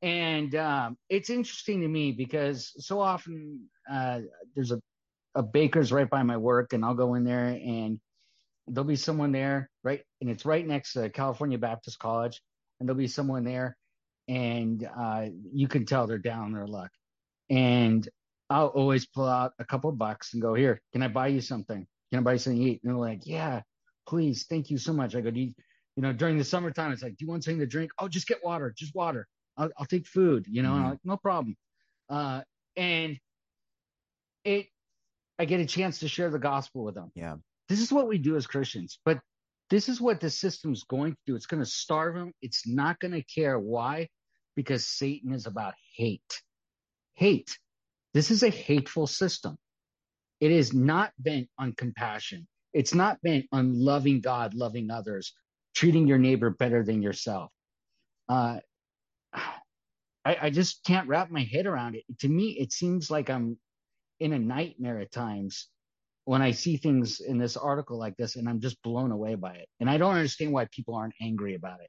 And um, it's interesting to me because so often uh, there's a, a baker's right by my work, and I'll go in there and there'll be someone there, right? And it's right next to California Baptist College, and there'll be someone there, and uh, you can tell they're down their luck. And I'll always pull out a couple bucks and go, Here, can I buy you something? Can I buy you something to eat? And they're like, Yeah, please, thank you so much. I go, Do you, you know, during the summertime, it's like, Do you want something to drink? Oh, just get water, just water. I'll, I'll take food, you know, mm-hmm. and I'm like, No problem. Uh, and it, I get a chance to share the gospel with them. Yeah. This is what we do as Christians, but this is what the system's going to do. It's going to starve them. It's not going to care why, because Satan is about hate. Hate. This is a hateful system. It is not bent on compassion. It's not bent on loving God, loving others, treating your neighbor better than yourself. Uh, I, I just can't wrap my head around it. To me, it seems like I'm in a nightmare at times when I see things in this article like this, and I'm just blown away by it. And I don't understand why people aren't angry about it.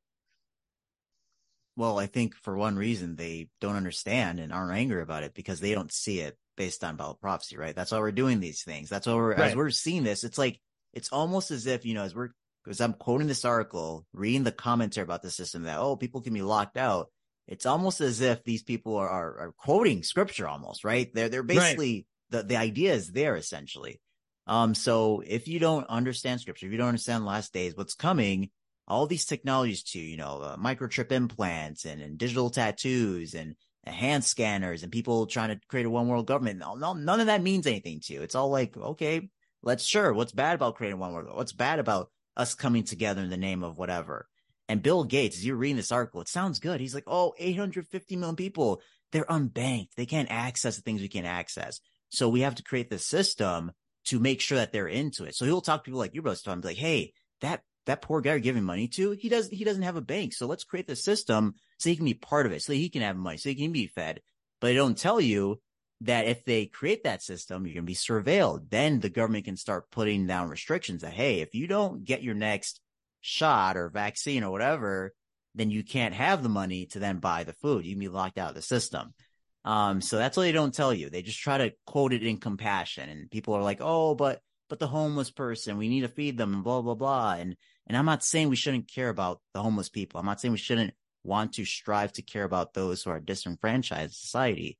Well, I think for one reason they don't understand and aren't angry about it because they don't see it based on Bible prophecy, right? That's why we're doing these things. That's why we're right. as we're seeing this, it's like it's almost as if, you know, as we're because I'm quoting this article, reading the commentary about the system that, oh, people can be locked out. It's almost as if these people are are, are quoting scripture almost, right? They're they're basically right. the, the idea is there essentially. Um, so if you don't understand scripture, if you don't understand last days, what's coming, all these technologies too, you know, uh, microchip implants and, and digital tattoos and, and hand scanners and people trying to create a one world government. No, no, none of that means anything to you. It's all like, okay, let's sure. What's bad about creating one world? What's bad about us coming together in the name of whatever? And Bill Gates, as you're reading this article, it sounds good. He's like, oh, 850 million people, they're unbanked. They can't access the things we can access. So we have to create the system to make sure that they're into it. So he'll talk to people like you, bro, to be like, Hey, that, that poor guy you're giving money to, he doesn't, he doesn't have a bank. So let's create the system so he can be part of it, so he can have money, so he can be fed. But they don't tell you that if they create that system, you're going to be surveilled. Then the government can start putting down restrictions that, Hey, if you don't get your next shot or vaccine or whatever, then you can't have the money to then buy the food. You can be locked out of the system. Um, so that's what they don't tell you. They just try to quote it in compassion, and people are like, "Oh, but but the homeless person, we need to feed them," and blah blah blah. And and I'm not saying we shouldn't care about the homeless people. I'm not saying we shouldn't want to strive to care about those who are disenfranchised society.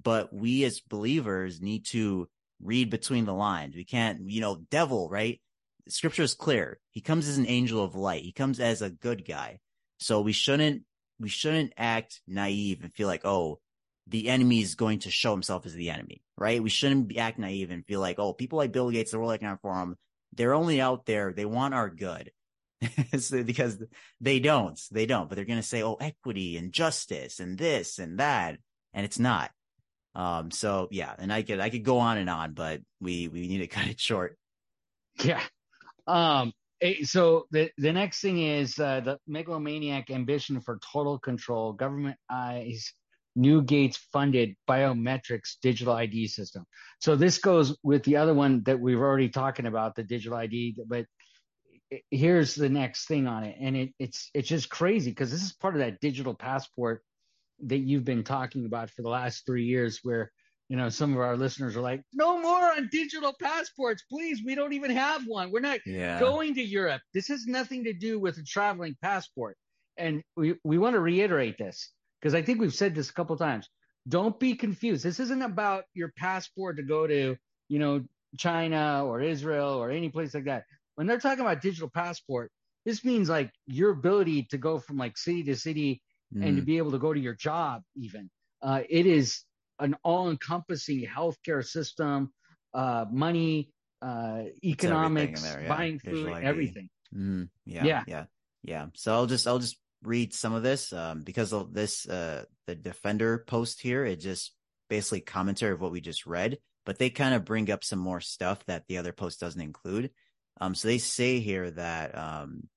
But we as believers need to read between the lines. We can't, you know, devil, right? Scripture is clear. He comes as an angel of light. He comes as a good guy. So we shouldn't we shouldn't act naive and feel like, oh, the enemy is going to show himself as the enemy, right? We shouldn't be act naive and feel like, oh, people like Bill Gates, the World Economic Forum, they're only out there, they want our good. <laughs> because they don't, they don't, but they're going to say, oh, equity and justice and this and that. And it's not. Um, so yeah, and I could, I could go on and on, but we, we need to <laughs> cut it short. Yeah. Um, so the, the next thing is, uh, the megalomaniac ambition for total control, government eyes New Gates funded biometrics digital ID system. So this goes with the other one that we have already talking about, the digital ID. But here's the next thing on it, and it, it's it's just crazy because this is part of that digital passport that you've been talking about for the last three years, where you know some of our listeners are like, no more on digital passports, please. We don't even have one. We're not yeah. going to Europe. This has nothing to do with a traveling passport, and we we want to reiterate this because I think we've said this a couple times. Don't be confused. This isn't about your passport to go to, you know, China or Israel or any place like that. When they're talking about digital passport, this means like your ability to go from like city to city mm. and to mm. be able to go to your job even. Uh, it is an all-encompassing healthcare system, uh, money, uh, economics, there, yeah. buying food, everything. Mm, yeah, yeah, yeah, yeah. So I'll just I'll just read some of this um, because of this uh, the defender post here. It just basically commentary of what we just read, but they kind of bring up some more stuff that the other post doesn't include. Um, so they say here that um,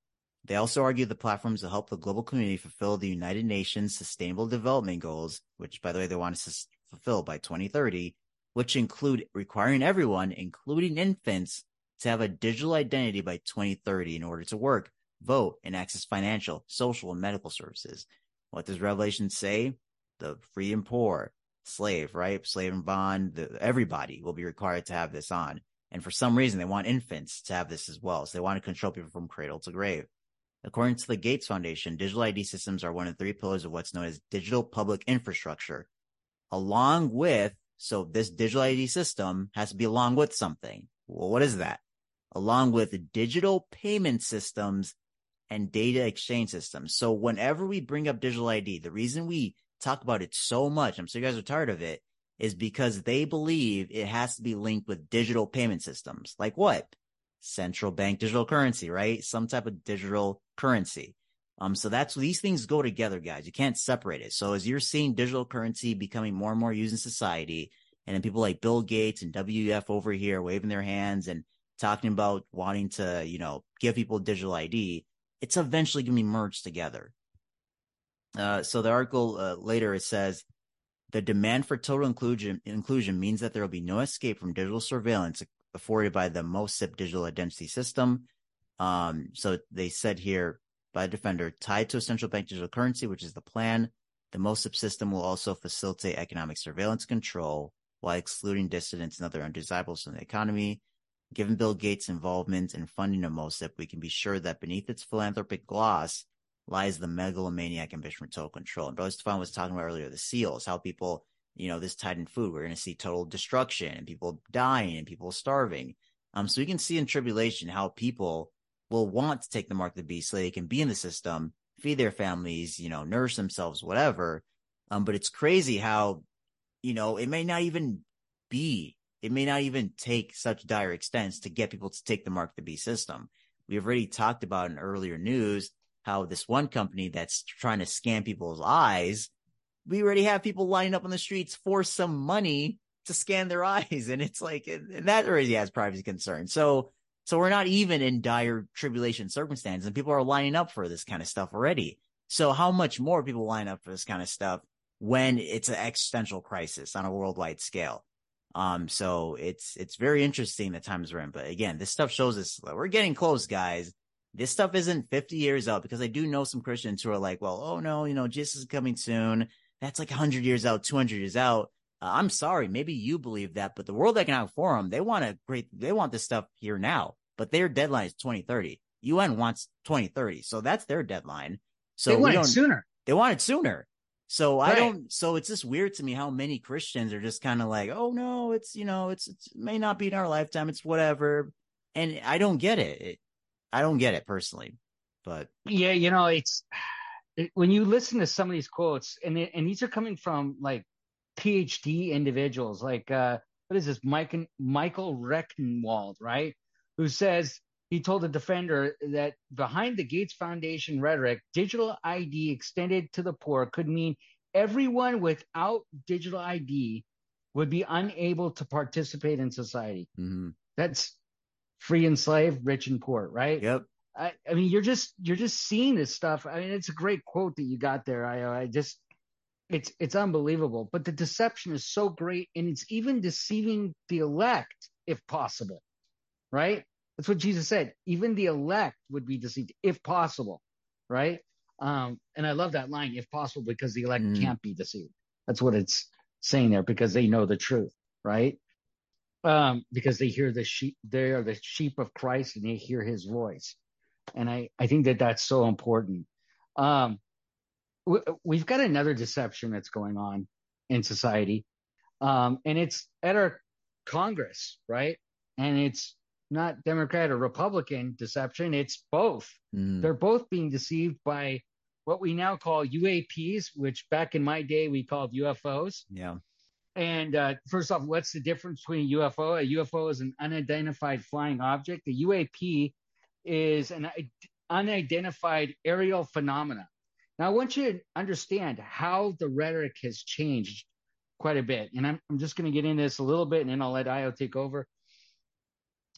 they also argue the platforms will help the global community fulfill the United Nations Sustainable Development Goals, which, by the way, they want to fulfill by 2030, which include requiring everyone, including infants, to have a digital identity by 2030 in order to work, vote, and access financial, social, and medical services. What does Revelation say? The free and poor, slave, right? Slave and bond, the, everybody will be required to have this on. And for some reason, they want infants to have this as well. So they want to control people from cradle to grave. According to the Gates Foundation, digital ID systems are one of three pillars of what's known as digital public infrastructure, along with, so this digital ID system has to be along with something. Well, what is that? Along with digital payment systems and data exchange systems. So whenever we bring up digital ID, the reason we talk about it so much, I'm sure you guys are tired of it, is because they believe it has to be linked with digital payment systems. Like what? Central bank digital currency, right? Some type of digital currency. Um, so that's these things go together, guys. You can't separate it. So as you're seeing digital currency becoming more and more used in society, and then people like Bill Gates and WEF over here waving their hands and talking about wanting to, you know, give people digital ID, it's eventually going to be merged together. Uh, so the article uh, later it says the demand for total inclusion inclusion means that there will be no escape from digital surveillance afforded by the MOSIP digital identity system. Um, so they said here by Defender tied to a central bank digital currency, which is the plan. The MOSIP system will also facilitate economic surveillance control while excluding dissidents and other undesirables from the economy. Given Bill Gates' involvement in funding of MOSIP, we can be sure that beneath its philanthropic gloss lies the megalomaniac ambition for total control. And Brother Stephan was talking about earlier the seals, how people, you know, this tied in food, we're going to see total destruction and people dying and people starving. Um, so we can see in tribulation how people will want to take the mark of the beast so they can be in the system, feed their families, you know, nourish themselves, whatever. Um, but it's crazy how, you know, it may not even be it may not even take such dire extents to get people to take the mark the beast system. We've already talked about in earlier news how this one company that's trying to scan people's eyes, we already have people lining up on the streets for some money to scan their <laughs> eyes. And it's like, and that already has privacy concerns. So, so we're not even in dire tribulation circumstances and people are lining up for this kind of stuff already. So how much more people line up for this kind of stuff when it's an existential crisis on a worldwide scale? Um, so it's it's very interesting the times we're in. But again, this stuff shows us we're getting close, guys. This stuff isn't 50 years out because I do know some Christians who are like, well, oh no, you know, Jesus is coming soon. That's like 100 years out, 200 years out. Uh, I'm sorry, maybe you believe that, but the World Economic Forum, they want a great, they want this stuff here now, but their deadline is 2030. UN wants 2030, so that's their deadline. So they want it sooner. They want it sooner. So right. I don't, so it's just weird to me how many Christians are just kind of like, oh no, it's, you know, it's, it may not be in our lifetime. It's whatever. And I don't get it. it I don't get it personally, but yeah, you know, it's it, when you listen to some of these quotes and, it, and these are coming from like PhD individuals, like, uh, what is this? Mike, Michael Rectenwald, right? Who says he told the defender that behind the Gates Foundation rhetoric, digital ID extended to the poor could mean everyone without digital ID would be unable to participate in society. Mm-hmm. That's free and slave, rich and poor, right? Yep. I, I, mean, you're just you're just seeing this stuff. I mean, it's a great quote that you got there. I I just it's it's unbelievable. But the deception is so great, and it's even deceiving the elect, if possible, right? That's what Jesus said. Even the elect would be deceived if possible, right? Um, and I love that line, if possible, because the elect mm. can't be deceived. That's what it's saying there because they know the truth, right? Um, because they hear the sheep, they are the sheep of Christ and they hear his voice. And I, I think that that's so important. Um, we've got another deception that's going on in society. Um, and it's at our Congress, right? And it's not Democrat or Republican deception. It's both. Mm. They're both being deceived by what we now call UAPs, which back in my day we called UFOs. Yeah. And uh, first off, what's the difference between a UFO? A UFO is an unidentified flying object. The UAP is an unidentified aerial phenomena. Now, I want you to understand how the rhetoric has changed quite a bit. And I'm, I'm just going to get into this a little bit and then I'll let Ayo take over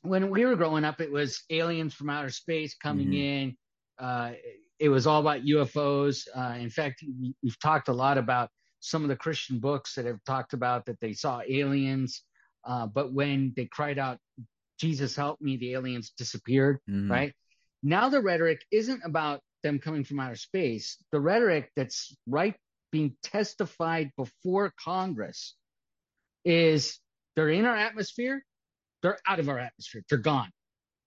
when we were growing up, it was aliens from outer space coming mm-hmm. in. Uh, it was all about UFOs. Uh, in fact, we've talked a lot about some of the Christian books that have talked about that they saw aliens. Uh, but when they cried out Jesus help me, the aliens disappeared, Mhm. right? Now the rhetoric isn't about them coming from outer space. The rhetoric that's right being testified before Congress is they're in our atmosphere, they're out of our atmosphere, they're gone.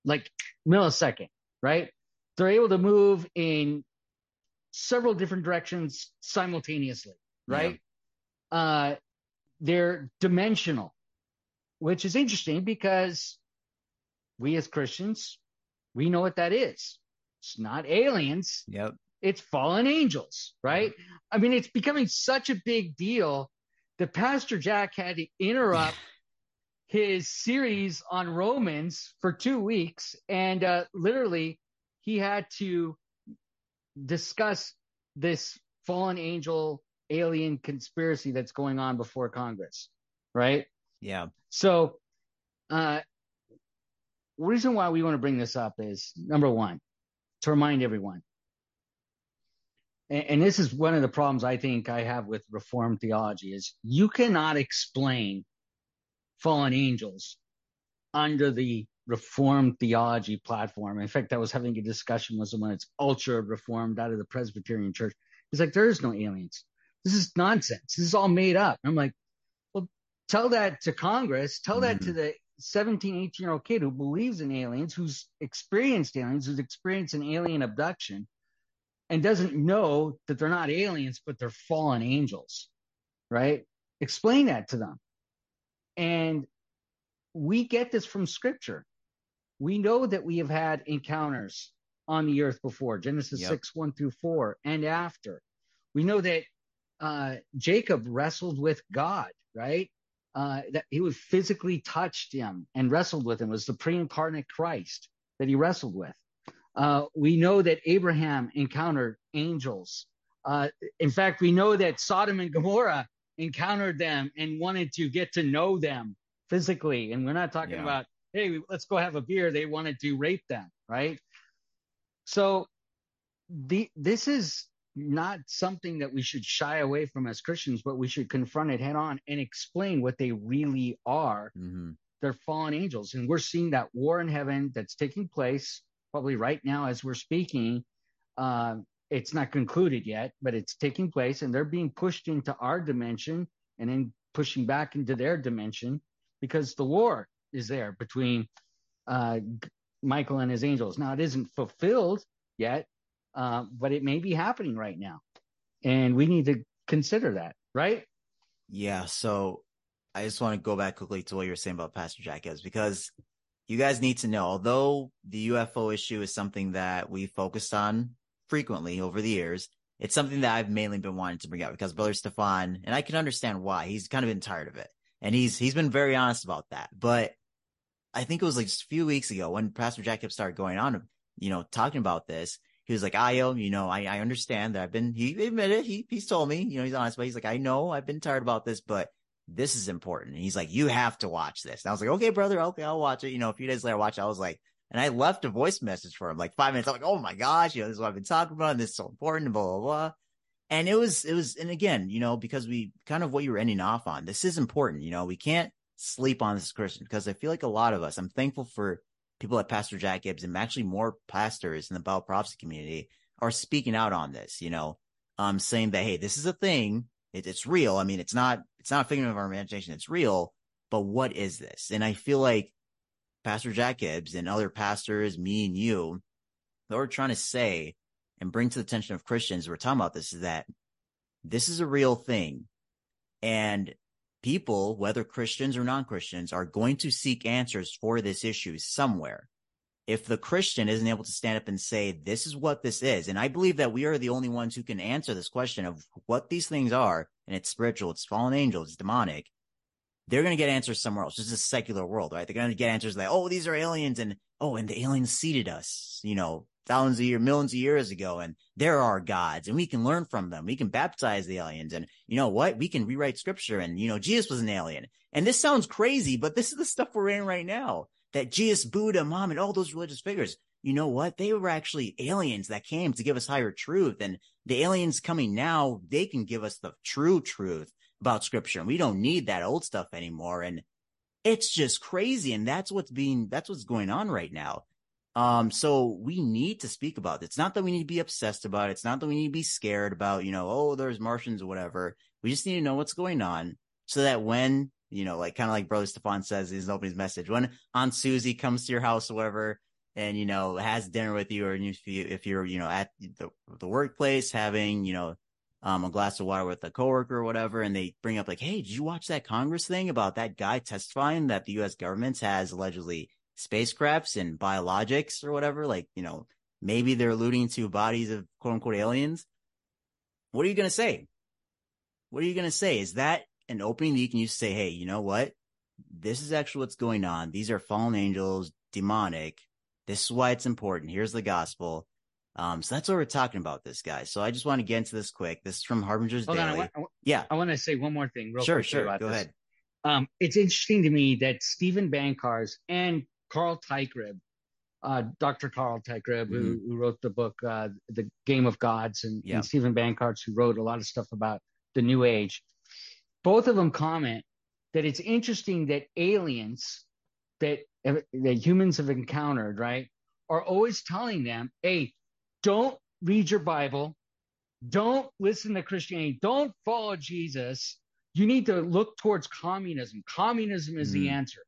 Like millisecond, right? They're able to move in several different directions simultaneously, right? Uh, they're dimensional, which is interesting because we as Christians, we know what that is. It's not aliens, Yep. it's fallen angels, right? I mean, it's becoming such a big deal that Pastor Jack had to interrupt <laughs> his series on Romans for two weeks. And uh, literally, he had to discuss this fallen angel alien conspiracy that's going on before Congress, right? Yeah. So, uh, reason why we want to bring this up is number one, to remind everyone. And, and this is one of the problems I think I have with Reformed theology is you cannot explain fallen angels under the Reformed theology platform. In fact, I was having a discussion with someone that's ultra Reformed out of the Presbyterian Church. He's like, there is no aliens. This is nonsense. This is all made up. I'm like, well, tell that to Congress. Tell that to mm-hmm. the 17, 18 year old kid who believes in aliens, who's experienced aliens, who's experienced an alien abduction, and doesn't know that they're not aliens, but they're fallen angels, right? Explain that to them. And we get this from scripture. We know that we have had encounters on the earth before, Genesis Yep. 6, 1 through 4, and after. We know that uh, Jacob wrestled with God, right? Uh, that he was physically touched him and wrestled with him. It was the pre-incarnate Christ that he wrestled with. Uh, we know that Abraham encountered angels. Uh, in fact, we know that Sodom and Gomorrah encountered them and wanted to get to know them physically. And we're not talking Yeah. about, hey, let's go have a beer. They wanted to rape them, right? So the this is not something that we should shy away from as Christians, but we should confront it head on and explain what they really are. hmm They're fallen angels. And we're seeing that war in heaven that's taking place probably right now as we're speaking. Uh, it's not concluded yet, but it's taking place and they're being pushed into our dimension and then pushing back into their dimension because the war is there between uh, Michael and his angels. Now, it isn't fulfilled yet, uh, but it may be happening right now. And we need to consider that, right? Yeah. So I just want to go back quickly to what you were saying about Pastor Jack because you guys need to know, although the UFO issue is something that we focused on frequently over the years, it's something that I've mainly been wanting to bring up because Brother Stephan, and I can understand why he's kind of been tired of it. And he's, he's been very honest about that. But I think it was like just a few weeks ago when Pastor Jack started going on, you know, talking about this. He was like, Ayo, you know, I, I understand that I've been, he admitted, he, he's told me, you know, he's honest, but he's like, I know I've been tired about this, but this is important. And he's like, you have to watch this. And I was like, okay, brother. Okay. I'll watch it. You know, a few days later, I watched it. I was like, and I left a voice message for him like five minutes. I'm like, oh my gosh, you know, this is what I've been talking about. And this is so important blah, blah, blah. And it was, it was, and again, you know, because we kind of what you were ending off on, this is important. You know, we can't sleep on this Christian because I feel like a lot of us, I'm thankful for people like Pastor Jack Hibbs and actually more pastors in the Bible prophecy community are speaking out on this, you know, um, saying that, Hey, this is a thing. It, it's real. I mean, it's not, it's not a figment of our imagination. It's real, but what is this? And I feel like Pastor Jack Hibbs and other pastors, me and you, that we're trying to say and bring to the attention of Christians, we're talking about this is that this is a real thing. And people, whether Christians or non-Christians, are going to seek answers for this issue somewhere. If the Christian isn't able to stand up and say, this is what this is, and I believe that we are the only ones who can answer this question of what these things are, and it's spiritual, it's fallen angels, it's demonic, they're going to get answers somewhere else. Is a secular world, right? They're going to get answers like, oh, these are aliens, and oh, and the aliens seeded us, you know, thousands of years, millions of years ago, and they're our gods, and we can learn from them. We can baptize the aliens, and you know what? We can rewrite scripture, and you know, Jesus was an alien. And this sounds crazy, but this is the stuff we're in right now. That Jesus, Buddha, Muhammad, all those religious figures, you know what? They were actually aliens that came to give us higher truth. And the aliens coming now, they can give us the true truth about scripture. We don't need that old stuff anymore. And It's just crazy. And that's what's being, that's what's going on right now. Um, so we need to speak about it. It's not that we need to be obsessed about it. It's not that we need to be scared about, you know, oh, there's Martians or whatever. We just need to know what's going on so that when, you know, like kind of like Brother Stephan says in his opening message, when Aunt Susie comes to your house or whatever, and, you know, has dinner with you, or if you, if you're, you know, at the, the workplace having, you know, um, a glass of water with a coworker or whatever, and they bring up like, Hey, did you watch that Congress thing about that guy testifying that the U.S. government has allegedly spacecrafts and biologics or whatever? Like, you know, maybe they're alluding to bodies of quote unquote aliens. What are you to say? What are you to say? Is that an opening that you can use to say, Hey, you know what? This is actually what's going on. These are fallen angels, demonic. This is why it's important. Here's the gospel. Um, so that's what we're talking about, this guy. So I just want to get into this quick. This is from Harbinger's Hold on, I Daily. want- I want- yeah, I want to say one more thing real sure, quick sure. about Go this. ahead. Um, it's interesting to me that Steven Bancarz and Carl Teichrib, uh, Dr. Carl Teichrib, who, who wrote the book, uh, The Game of Gods, and, Yeah. and Steven Bancarz, who wrote a lot of stuff about the New Age, both of them comment that it's interesting that aliens that, that humans have encountered, right, are always telling them, hey, don't read your Bible. Don't listen to Christianity. Don't follow Jesus. You need to look towards communism. Communism is the Mhm. answer.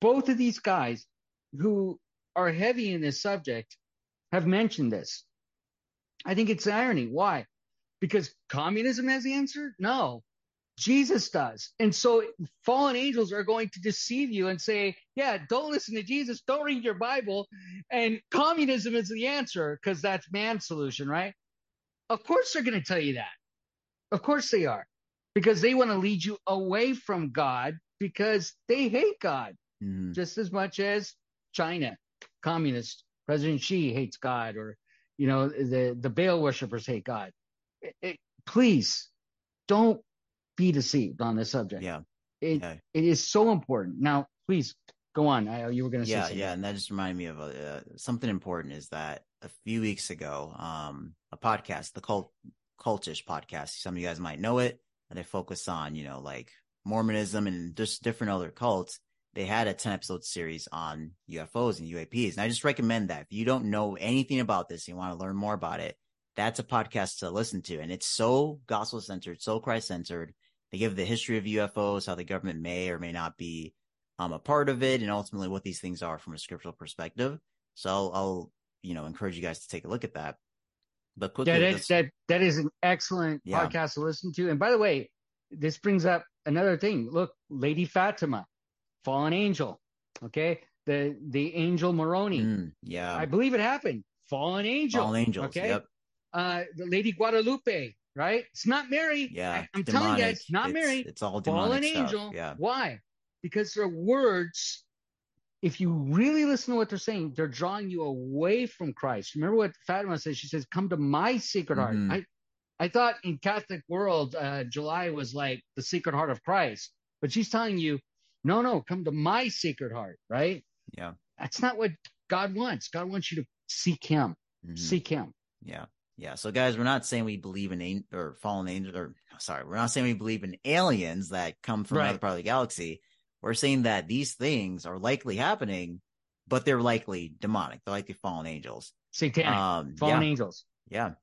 Both of these guys who are heavy in this subject have mentioned this. I think it's irony. Why? Because communism has the answer? No. Jesus does. And so fallen angels are going to deceive you and say, yeah, don't listen to Jesus. Don't read your Bible. And communism is the answer because that's man's solution, right? Of course they're going to tell you that. Of course they are because they want to lead you away from God because they hate God Mhm. just as much as China, communist President Xi hates God, or you know the the Baal worshippers hate God. It- it- please don't be deceived on this subject. Yeah. It Yeah. it is so important. Now, please go on. I, you were going to say Yeah, something. yeah, and that just reminded me of uh, something important. Is that a few weeks ago, um, a podcast, the cult cultish podcast. Some of you guys might know it. And they focus on you know like Mormonism and just different other cults. They had a ten episode series on UFOs and UAPs, and I just recommend that if you don't know anything about this, and you want to learn more about it. That's a podcast to listen to, and it's so gospel centered, so Christ centered. They give the history of UFOs, how the government may or may not be um, a part of it and ultimately what these things are from a scriptural perspective. So I'll, I'll you know, encourage you guys to take a look at that. But quickly, that, that that is an excellent Yeah. podcast to listen to. And by the way, this brings up another thing. Look, Lady Fatima, fallen angel. Okay, the the angel Moroni. Mm, yeah, I believe it happened. Fallen angel. fallen angels. Okay. Yep. Uh, the Lady Guadalupe. Right? It's not Mary. Yeah. I, am telling you, guys, not it's, Mary. It's all Fallen demonic stuff. angel. Yeah. Why? Because their words. If you really listen to what they're saying, they're drawing you away from Christ. Remember what Fatima says? She says, "Come to my secret Heart." Mhm. I, I thought in Catholic world, uh, July was like the secret Heart of Christ, but she's telling you, no, no, come to my secret Heart, right? Yeah. That's not what God wants. God wants you to seek Him, Mhm. seek Him. Yeah. Yeah. So guys, we're not saying we believe in an- or fallen angels or sorry, we're not saying we believe in aliens that come from Right. another part of the galaxy. We're saying that these things are likely happening, but they're likely demonic. They're likely fallen angels. Satanic, Um, fallen yeah. angels. Yeah.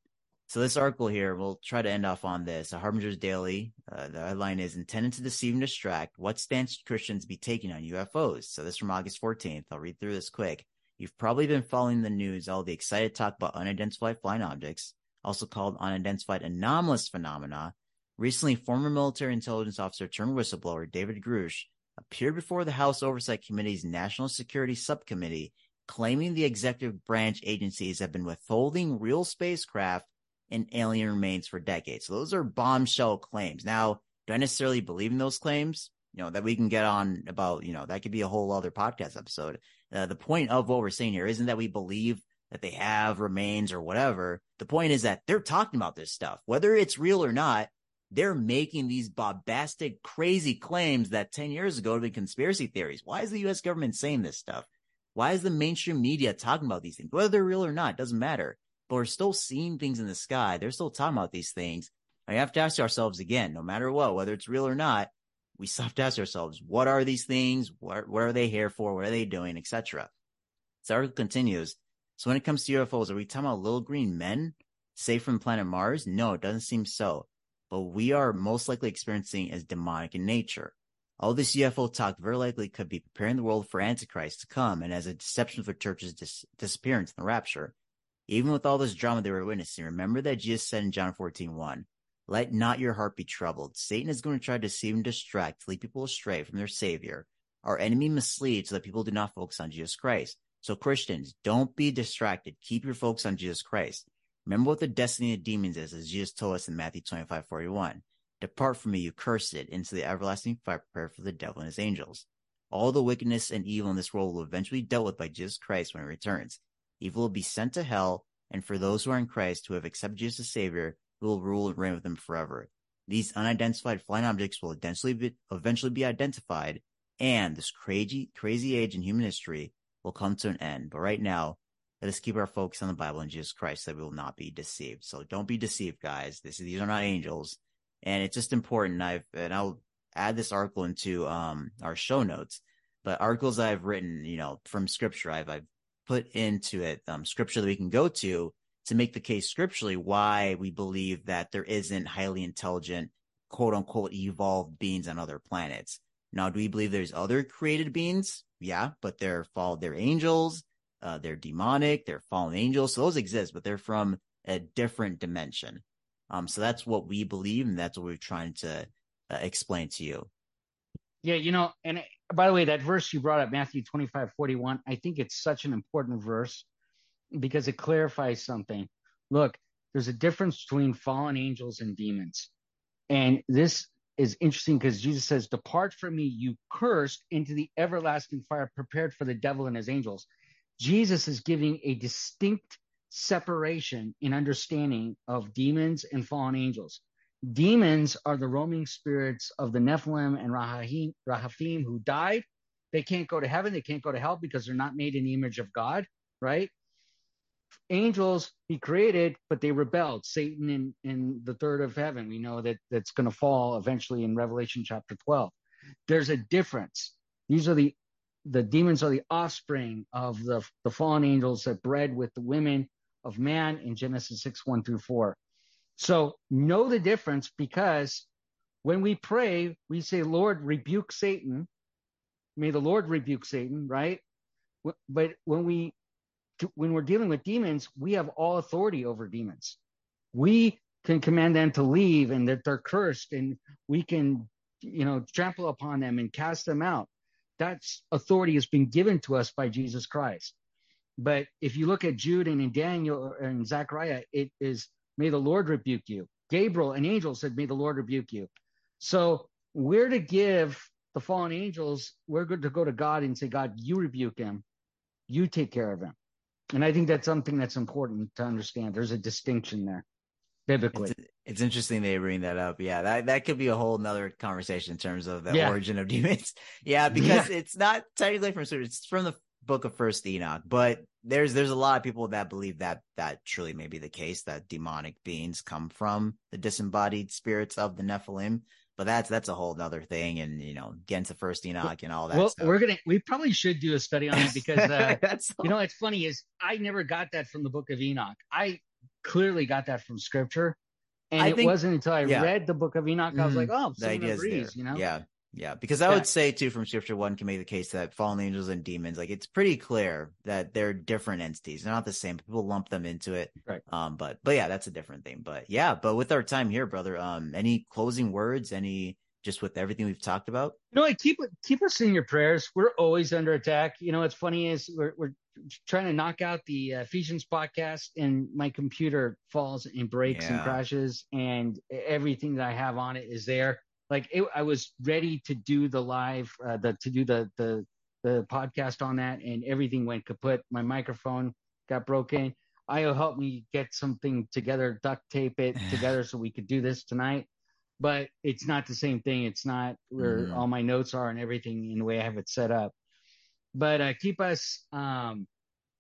So this article here, we'll try to end off on this. A Harbinger's Daily. Uh, the headline is intended to deceive and distract. What stance should Christians be taking on UFOs? So this is from August 14th. I'll read through this quick. You've probably been following the news, all the excited talk about unidentified flying objects, also called unidentified anomalous phenomena. Recently, former military intelligence officer turned whistleblower David Grusch appeared before the House Oversight Committee's National Security Subcommittee, claiming the executive branch agencies have been withholding real spacecraft and alien remains for decades. So those are bombshell claims. Now, do I necessarily believe in those claims? You know, that we can get on about, you know, that could be a whole other podcast episode. Uh, the point of what we're saying here isn't that we believe that they have remains or whatever. The point is that they're talking about this stuff, whether it's real or not. They're making these bombastic, crazy claims that 10 years ago have been conspiracy theories. Why is the US government saying this stuff? Why is the mainstream media talking about these things? Whether they're real or not, doesn't matter. But we're still seeing things in the sky. They're still talking about these things. We have to ask ourselves again, no matter what, whether it's real or not, we ask ourselves, what are these things? What, what are they here for? What are they doing, etc. So article continues. So when it comes to UFOs, are we talking about little green men safe from planet Mars? No, it doesn't seem so. But we are most likely experiencing as demonic in nature. All this UFO talk very likely could be preparing the world for Antichrist to come and as a deception for church's dis- disappearance in the rapture. Even with all this drama they were witnessing, remember that Jesus said in John 14, 1, let not your heart be troubled. Satan is going to try to deceive and distract, lead people astray from their Savior. Our enemy misleads so that people do not focus on Jesus Christ. So Christians, don't be distracted. Keep your focus on Jesus Christ. Remember what the destiny of demons is, as Jesus told us in Matthew 25, 41. Depart from me, you cursed, into the everlasting fire prepared for the devil and his angels. All the wickedness and evil in this world will eventually be dealt with by Jesus Christ when he returns. Evil will be sent to hell, and for those who are in Christ who have accepted Jesus as Savior, will rule and reign with them forever. These unidentified flying objects will eventually be, eventually be identified, and this crazy, crazy age in human history will come to an end. But right now, let us keep our focus on the Bible and Jesus Christ that we will not be deceived. So don't be deceived, guys. This, these are not angels. And it's just important. I've, and I'll add this article into, um, our show notes, but articles I've written, you know, from scripture, I've, I've put into it, um, scripture that we can go to to make the case scripturally why we believe that there isn't highly intelligent, quote unquote, evolved beings on other planets. Now, do we believe there's other created beings? Yeah, but they're fall, they're angels, uh, they're demonic, they're fallen angels. So those exist, but they're from a different dimension. Um, so that's what we believe, and that's what we're trying to uh, explain to you. Yeah, you know, and by the way, that verse you brought up, Matthew 25, 41, I think it's such an important verse because it clarifies something. Look, there's a difference between fallen angels and demons. And this is interesting because Jesus says, Depart from me, you cursed, into the everlasting fire prepared for the devil and his angels. Jesus is giving a distinct separation in understanding of demons and fallen angels. Demons are the roaming spirits of the Nephilim and Rahahim, Rahaphim who died. They can't go to heaven. They can't go to hell because they're not made in the image of God, right? Angels he created, but they rebelled. Satan in, in the third of heaven, we know that that's going to fall eventually in Revelation chapter 12. There's a difference. These are the the demons are the offspring of the, the fallen angels that bred with the women of man in Genesis 6, 1 through 4. So know the difference because when we pray, we say, Lord, rebuke Satan. May the Lord rebuke Satan, right? But when we when we're dealing with demons, we have all authority over demons. We can command them to leave and that they're cursed and we can, you know, trample upon them and cast them out. That's authority has been given to us by Jesus Christ. But if you look at Jude and in Daniel and Zechariah, it is, may the Lord rebuke you. Gabriel, an angel, said, may the Lord rebuke you. So we're to give the fallen angels, we're good to go to God and say, God, you rebuke him. You take care of him. And I think that's something that's important to understand. There's a distinction there biblically. It's, it's interesting they bring that up. Yeah, that, that could be a whole nother conversation in terms of the Yeah. origin of demons. <laughs> Yeah, because it's not technically from scripture, it's from the book of First Enoch, but there's there's a lot of people that believe that that truly may be the case that demonic beings come from the disembodied spirits of the Nephilim. But that's that's a whole other thing, and you know, get into First Enoch and all that well, stuff. we're gonna we probably should do a study on it <laughs> because uh, that's you know what's funny is I never got that from the book of Enoch. I clearly got that from scripture. And I it think- wasn't until I yeah. read the book of Enoch, I was Mhm. like, oh, the is there. you know? Yeah. Yeah. Because I Yeah. would say too from scripture, one can make the case that fallen angels and demons, like it's pretty clear that they're different entities. They're not the same. People lump them into it. Right. Um, but, but yeah, that's a different thing. But yeah, but with our time here, brother, um, any closing words, any, just with everything we've talked about? You know, what? keep keep us in your prayers. We're always under attack. You know, what's funny is we're we're trying to knock out the uh, Ephesians podcast, and my computer falls and breaks and crashes, and everything that I have on it is there. Like it, I was ready to do the live, uh, the to do the the the podcast on that, and everything went kaput. My microphone got broken. Ayo helped me get something together, duct tape it <sighs> together so we could do this tonight but it's not the same thing. It's not where Mhm. all my notes are and everything in the way I have it set up. But uh, keep us um,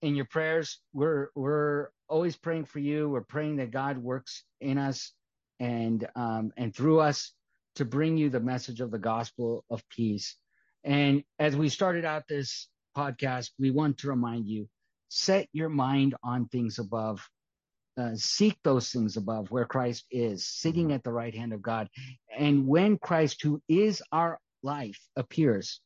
in your prayers. We're we're always praying for you. We're praying that God works in us and um, and through us to bring you the message of the gospel of peace. And as we started out this podcast, we want to remind you set your mind on things above. Uh, seek those things above where Christ is, sitting at the right hand of God. And when Christ, who is our life, appears,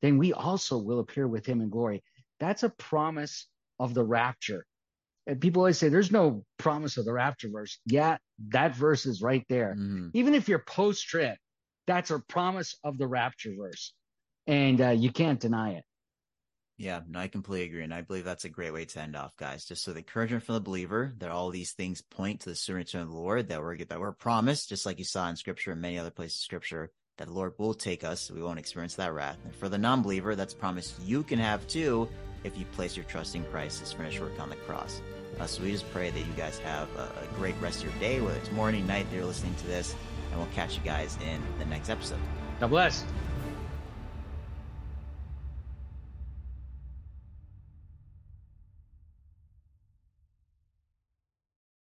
then we also will appear with him in glory. That's a promise of the rapture. And people always say there's no promise of the rapture verse. Yeah, that verse is right there. Mm-hmm. Even if you're post trib, that's a promise of the rapture verse. And uh, you can't deny it. Yeah, no, I completely agree. And I believe that's a great way to end off, guys. Just so the encouragement from the believer that all these things point to the soon return of the Lord, that we're that we're promised, just like you saw in scripture and many other places in scripture, that the Lord will take us. So we won't experience that wrath. And for the non-believer, that's promise you can have too if you place your trust in Christ, his finished work on the cross. Uh, so we just pray that you guys have a, a great rest of your day, whether it's morning, night, they're listening to this, and we'll catch you guys in the next episode. God bless.